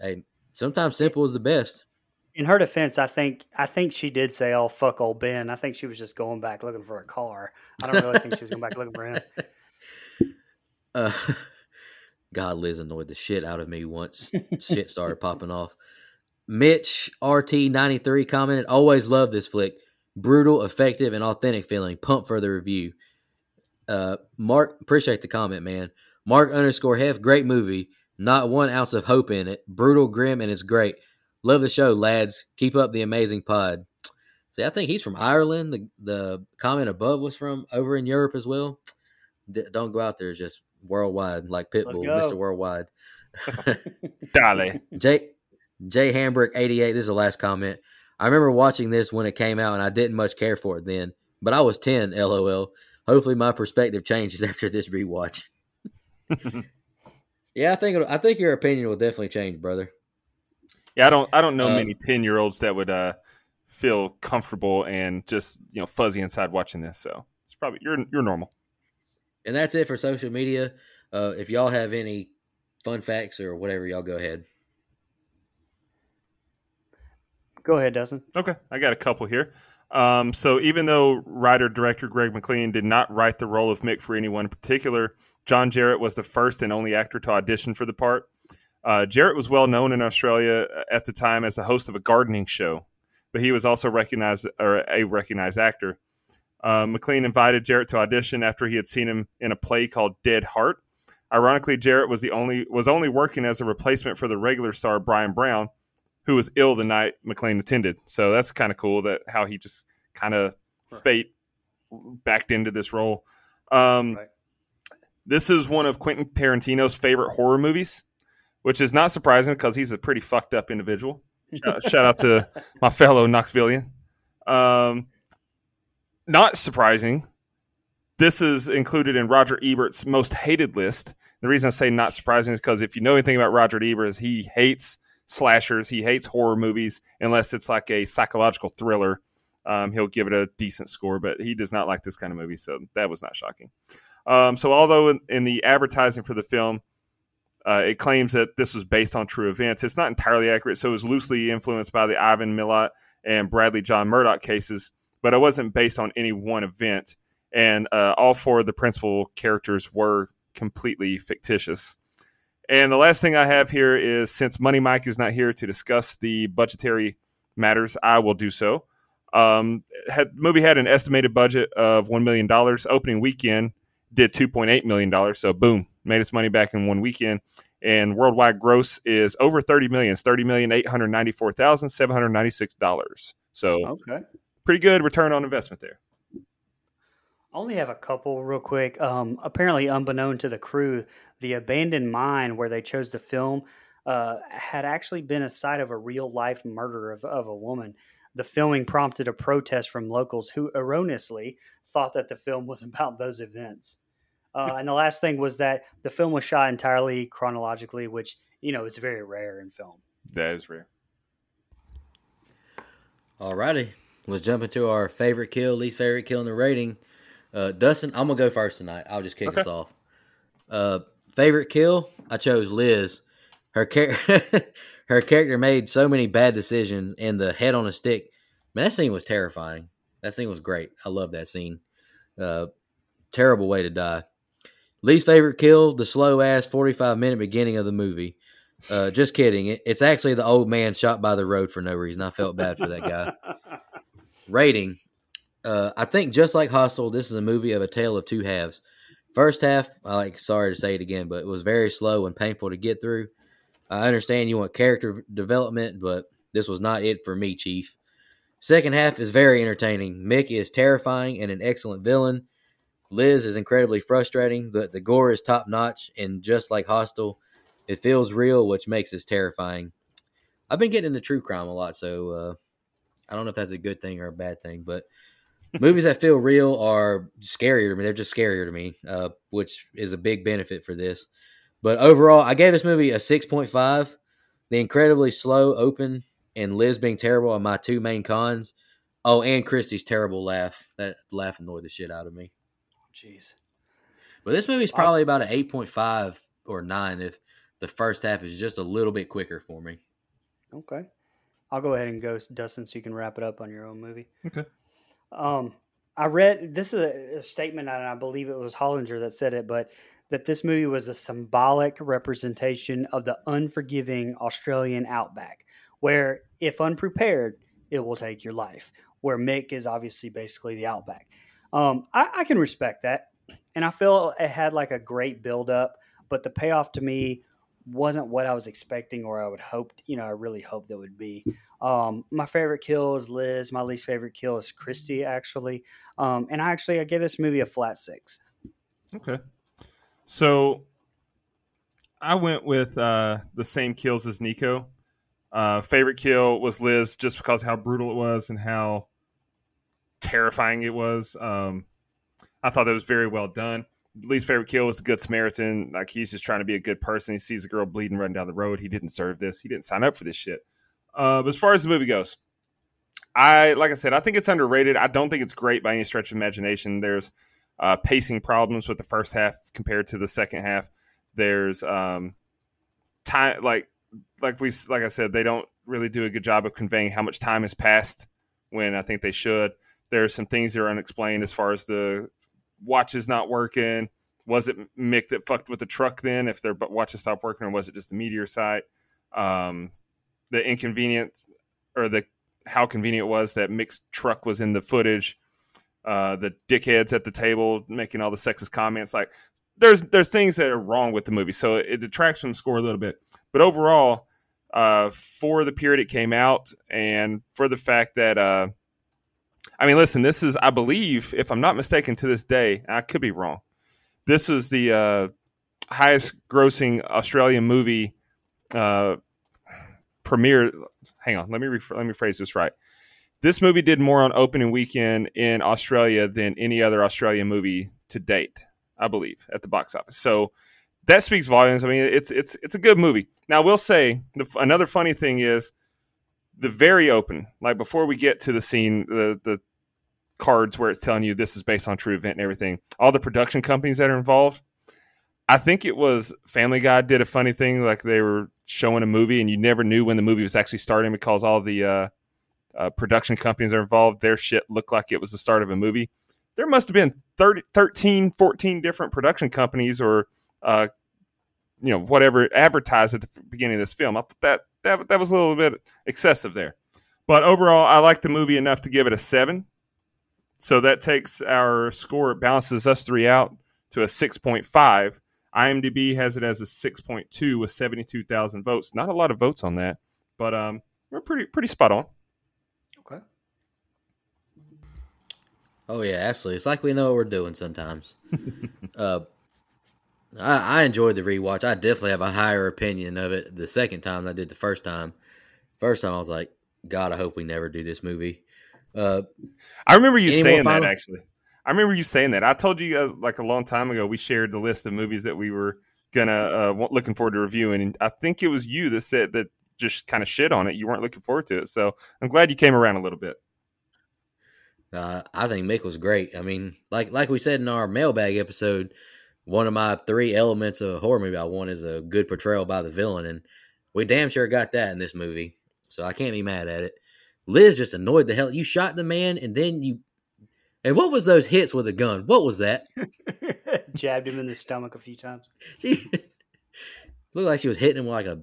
hey, sometimes simple is the best. In her defense, I think I think she did say, "Oh fuck, old Ben." I think she was just going back looking for a car. I don't really think she was going back looking for him. Uh, God, Liz annoyed the shit out of me once shit started popping off. Mitch RT93 commented, always love this flick. Brutal, effective, and authentic feeling. Pump for the review. Uh, Mark, appreciate the comment, man. Mark underscore Hef, great movie. Not one ounce of hope in it. Brutal, grim, and it's great. Love the show, lads. Keep up the amazing pod. See, I think he's from Ireland. The the comment above was from over in Europe as well. D- don't go out there; it's just worldwide, like Pitbull. Mister Worldwide. Dolly. J J Hambrick eighty eight. This is the last comment. I remember watching this when it came out, and I didn't much care for it then. But I was ten. LOL. Hopefully, my perspective changes after this rewatch. yeah, I think I think your opinion will definitely change, brother. Yeah, I don't I don't know Uh, many ten year olds that would uh, feel comfortable and just you know fuzzy inside watching this. So it's probably you're you're normal. And that's it for social media. Uh, if y'all have any fun facts or whatever, y'all go ahead. Go ahead, Dustin. Okay, I got a couple here. Um, so even though writer director Greg McLean did not write the role of Mick for anyone in particular, John Jarratt was the first and only actor to audition for the part. Uh, Jarratt was well known in Australia at the time as the host of a gardening show, but he was also recognized or a recognized actor. Uh, McLean invited Jarratt to audition after he had seen him in a play called Dead Heart. Ironically, Jarratt was the only was only working as a replacement for the regular star Bryan Brown, who was ill the night McLean attended. So that's kind of cool that how he just kind of fate backed into this role. Um, Right. This is one of Quentin Tarantino's favorite horror movies, which is not surprising because he's a pretty fucked up individual. Shout, shout out to my fellow Knoxvillian. Um, not surprising. This is included in Roger Ebert's most hated list. The reason I say not surprising is because if you know anything about Roger Ebert, is he hates slashers, he hates horror movies unless it's like a psychological thriller. Um, he'll give it a decent score, but he does not like this kind of movie, so that was not shocking. Um, so, although in, in the advertising for the film, uh, it claims that this was based on true events, it's not entirely accurate. So, it was loosely influenced by the Ivan Milat and Bradley John Murdoch cases, but it wasn't based on any one event. And uh, all four of the principal characters were completely fictitious. And the last thing I have here is since Money Mike is not here to discuss the budgetary matters, I will do so. Um, had, movie had an estimated budget of $1 million. Opening weekend did $2.8 million. So, boom, made its money back in one weekend. And worldwide gross is over 30 million. It's $30,894,796. So, Okay. pretty good return on investment there. I only have a couple real quick. Um, apparently, unbeknown to the crew, the abandoned mine where they chose to film uh, had actually been a site of a real life murder of, of a woman. The filming prompted a protest from locals who erroneously thought that the film was about those events. Uh, and the last thing was that the film was shot entirely chronologically, which you know is very rare in film. That is rare. Alrighty, let's jump into our favorite kill, least favorite kill in the rating. Uh, Dustin, I'm gonna go first tonight. I'll just kick Okay. us off. Uh, favorite kill, I chose Liz. Her char- her character made so many bad decisions, and the head on a stick. Man, that scene was terrifying. That scene was great. I love that scene. Uh, terrible way to die. Least favorite kill, the slow ass 45 minute beginning of the movie. Uh, just kidding. It, it's actually the old man shot by the road for no reason. I felt bad for that guy. Rating. Uh, I think just like Hostel, this is a movie of a tale of two halves. First half, I like sorry to say it again, but it was very slow and painful to get through. I understand you want character development, but this was not it for me, Chief. Second half is very entertaining. Mick is terrifying and an excellent villain. Liz is incredibly frustrating. The the gore is top notch, and just like Hostel, it feels real, which makes this terrifying. I've been getting into true crime a lot, so uh, I don't know if that's a good thing or a bad thing, but movies that feel real are scarier to me. They're just scarier to me, uh, which is a big benefit for this. But overall, I gave this movie a 6.5. The incredibly slow open and Liz being terrible are my two main cons. Oh, and Christie's terrible laugh. That laugh annoyed the shit out of me. Jeez. But this movie's probably about an 8.5 or 9 if the first half is just a little bit quicker for me. Okay. I'll go ahead and go, Dustin, so you can wrap it up on your own movie. Okay. Um, I read this is a, a statement, and I believe it was Hollinger that said it, but that this movie was a symbolic representation of the unforgiving Australian outback, where if unprepared, it will take your life. Where Mick is obviously basically the outback. Um, I, I can respect that, and I feel it had like a great build up, but the payoff to me wasn't what I was expecting or I would hoped. You know, I really hoped that would be. Um, my favorite kill is Liz. My least favorite kill is Christy, actually. Um, and I actually I gave this movie a flat six. Okay. So I went with uh, the same kills as Nico. Uh, favorite kill was Liz just because how brutal it was and how terrifying it was. Um, I thought that was very well done. Least favorite kill was the Good Samaritan. Like he's just trying to be a good person. He sees a girl bleeding running down the road. He didn't deserve this. He didn't sign up for this shit. Uh, but as far as the movie goes, I like I said, I think it's underrated. I don't think it's great by any stretch of imagination. There's uh, pacing problems with the first half compared to the second half. There's um, time like like we like I said, they don't really do a good job of conveying how much time has passed when I think they should. There's some things that are unexplained as far as the watch is not working. Was it Mick that fucked with the truck then? If their watches stopped working, or was it just a meteor site? Um, the inconvenience or the how convenient it was that Mick's truck was in the footage. Uh, the dickheads at the table making all the sexist comments. Like there's there's things that are wrong with the movie, so it, detracts from the score a little bit. But overall, uh, for the period it came out, and for the fact that uh, I mean, listen, this is I believe, if I'm not mistaken, to this day, I could be wrong. This was the uh, highest grossing Australian movie uh, premiere. Hang on, let me rephr let me phrase this right. This movie did more on opening weekend in Australia than any other Australian movie to date, I believe, at the box office. So that speaks volumes. I mean, it's it's it's a good movie. Now, I will say the, another funny thing is the very open, like before we get to the scene, the the cards where it's telling you this is based on true event and everything. All the production companies that are involved. I think it was Family Guy did a funny thing, like they were showing a movie and you never knew when the movie was actually starting because all the uh, uh, production companies are involved. Their shit looked like it was the start of a movie. There must have been 30, 13, 14 different production companies or uh, you know, whatever advertised at the beginning of this film. I thought that that that was a little bit excessive there. But overall, I like the movie enough to give it a seven. So that takes our score, it balances us three out to a 6.5. IMDb has it as a 6.2 with 72,000 votes. Not a lot of votes on that, but um, we're pretty pretty spot on. Okay. Oh yeah, absolutely. It's like we know what we're doing sometimes. uh, I, I enjoyed the rewatch. I definitely have a higher opinion of it the second time than I did the first time. First time I was like, God, I hope we never do this movie. Uh, I remember you saying that actually. I remember you saying that. I told you guys like a long time ago. We shared the list of movies that we were gonna uh, looking forward to reviewing, and I think it was you that said that just kind of shit on it. You weren't looking forward to it, so I'm glad you came around a little bit. Uh, I think Mick was great. I mean, like like we said in our mailbag episode, one of my three elements of a horror movie I want is a good portrayal by the villain, and we damn sure got that in this movie. So I can't be mad at it. Liz just annoyed the hell. You shot the man, and then you. And what was those hits with a gun? What was that? Jabbed him in the stomach a few times. She looked like she was hitting him with like a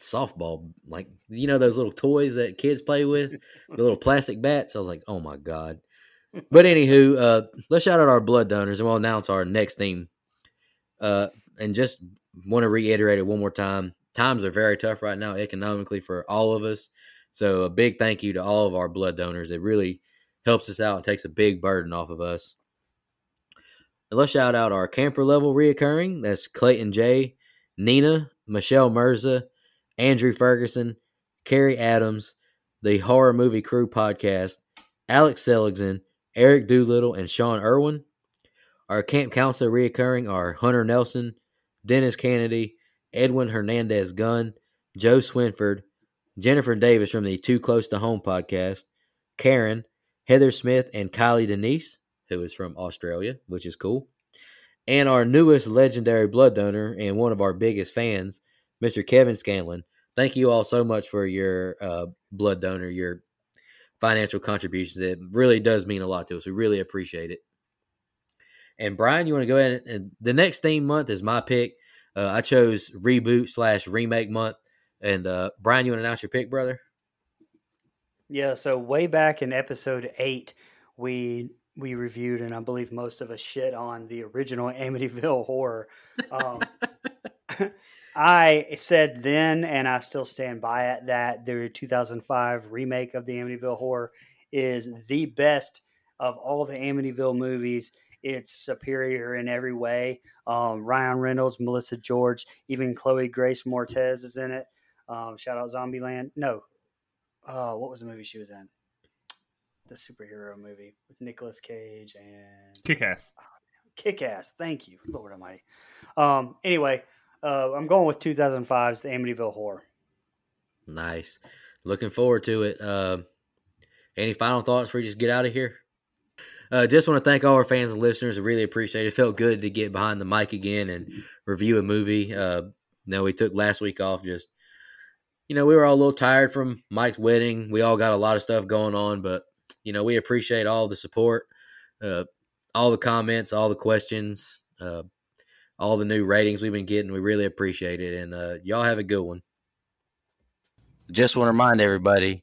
softball, like you know those little toys that kids play with, the little plastic bats. I was like, oh my god. But anywho, uh, let's shout out our blood donors, and we'll announce our next theme. Uh, and just want to reiterate it one more time. Times are very tough right now economically for all of us. So a big thank you to all of our blood donors. It really helps us out and takes a big burden off of us. And let's shout out our camper level reoccurring. That's Clayton J, Nina, Michelle Mirza, Andrew Ferguson, Carrie Adams, the Horror Movie Crew podcast, Alex Seligson, Eric Doolittle, and Sean Irwin. Our camp counselor reoccurring are Hunter Nelson, Dennis Kennedy, Edwin Hernandez Gunn, Joe Swinford, Jennifer Davis from the Too Close to Home podcast, Karen, Heather Smith, and Kylie Denise, who is from Australia, which is cool. And our newest legendary blood donor and one of our biggest fans, Mr. Kevin Scanlon. Thank you all so much for your uh, blood donor, your financial contributions. It really does mean a lot to us. We really appreciate it. And Brian, you want to go ahead and the next theme month is my pick. Uh, I chose reboot slash remake month. And uh, Brian, you want to announce your pick, brother? Yeah, so way back in episode eight, we we reviewed, and I believe most of us shit on the original Amityville horror. Um, I said then, and I still stand by it, that the 2005 remake of the Amityville horror is the best of all the Amityville movies. It's superior in every way. Um, Ryan Reynolds, Melissa George, even Chloe Grace Moretz is in it. Um, shout out Zombieland. No, uh, what was the movie she was in? The superhero movie with Nicolas Cage and Kick ass. Kick Ass. Thank you, Lord Almighty. Um, anyway, uh, I'm going with 2005's The Amityville Horror. Nice. Looking forward to it. Uh, any final thoughts before we just get out of here? Uh, just want to thank all our fans and listeners. I really appreciate it. It felt good to get behind the mic again and review a movie. Uh, no, we took last week off. Just you know, we were all a little tired from Mike's wedding. We all got a lot of stuff going on, but you know, we appreciate all the support, uh, all the comments, all the questions, uh, all the new ratings we've been getting. We really appreciate it, and uh, y'all have a good one. Just want to remind everybody.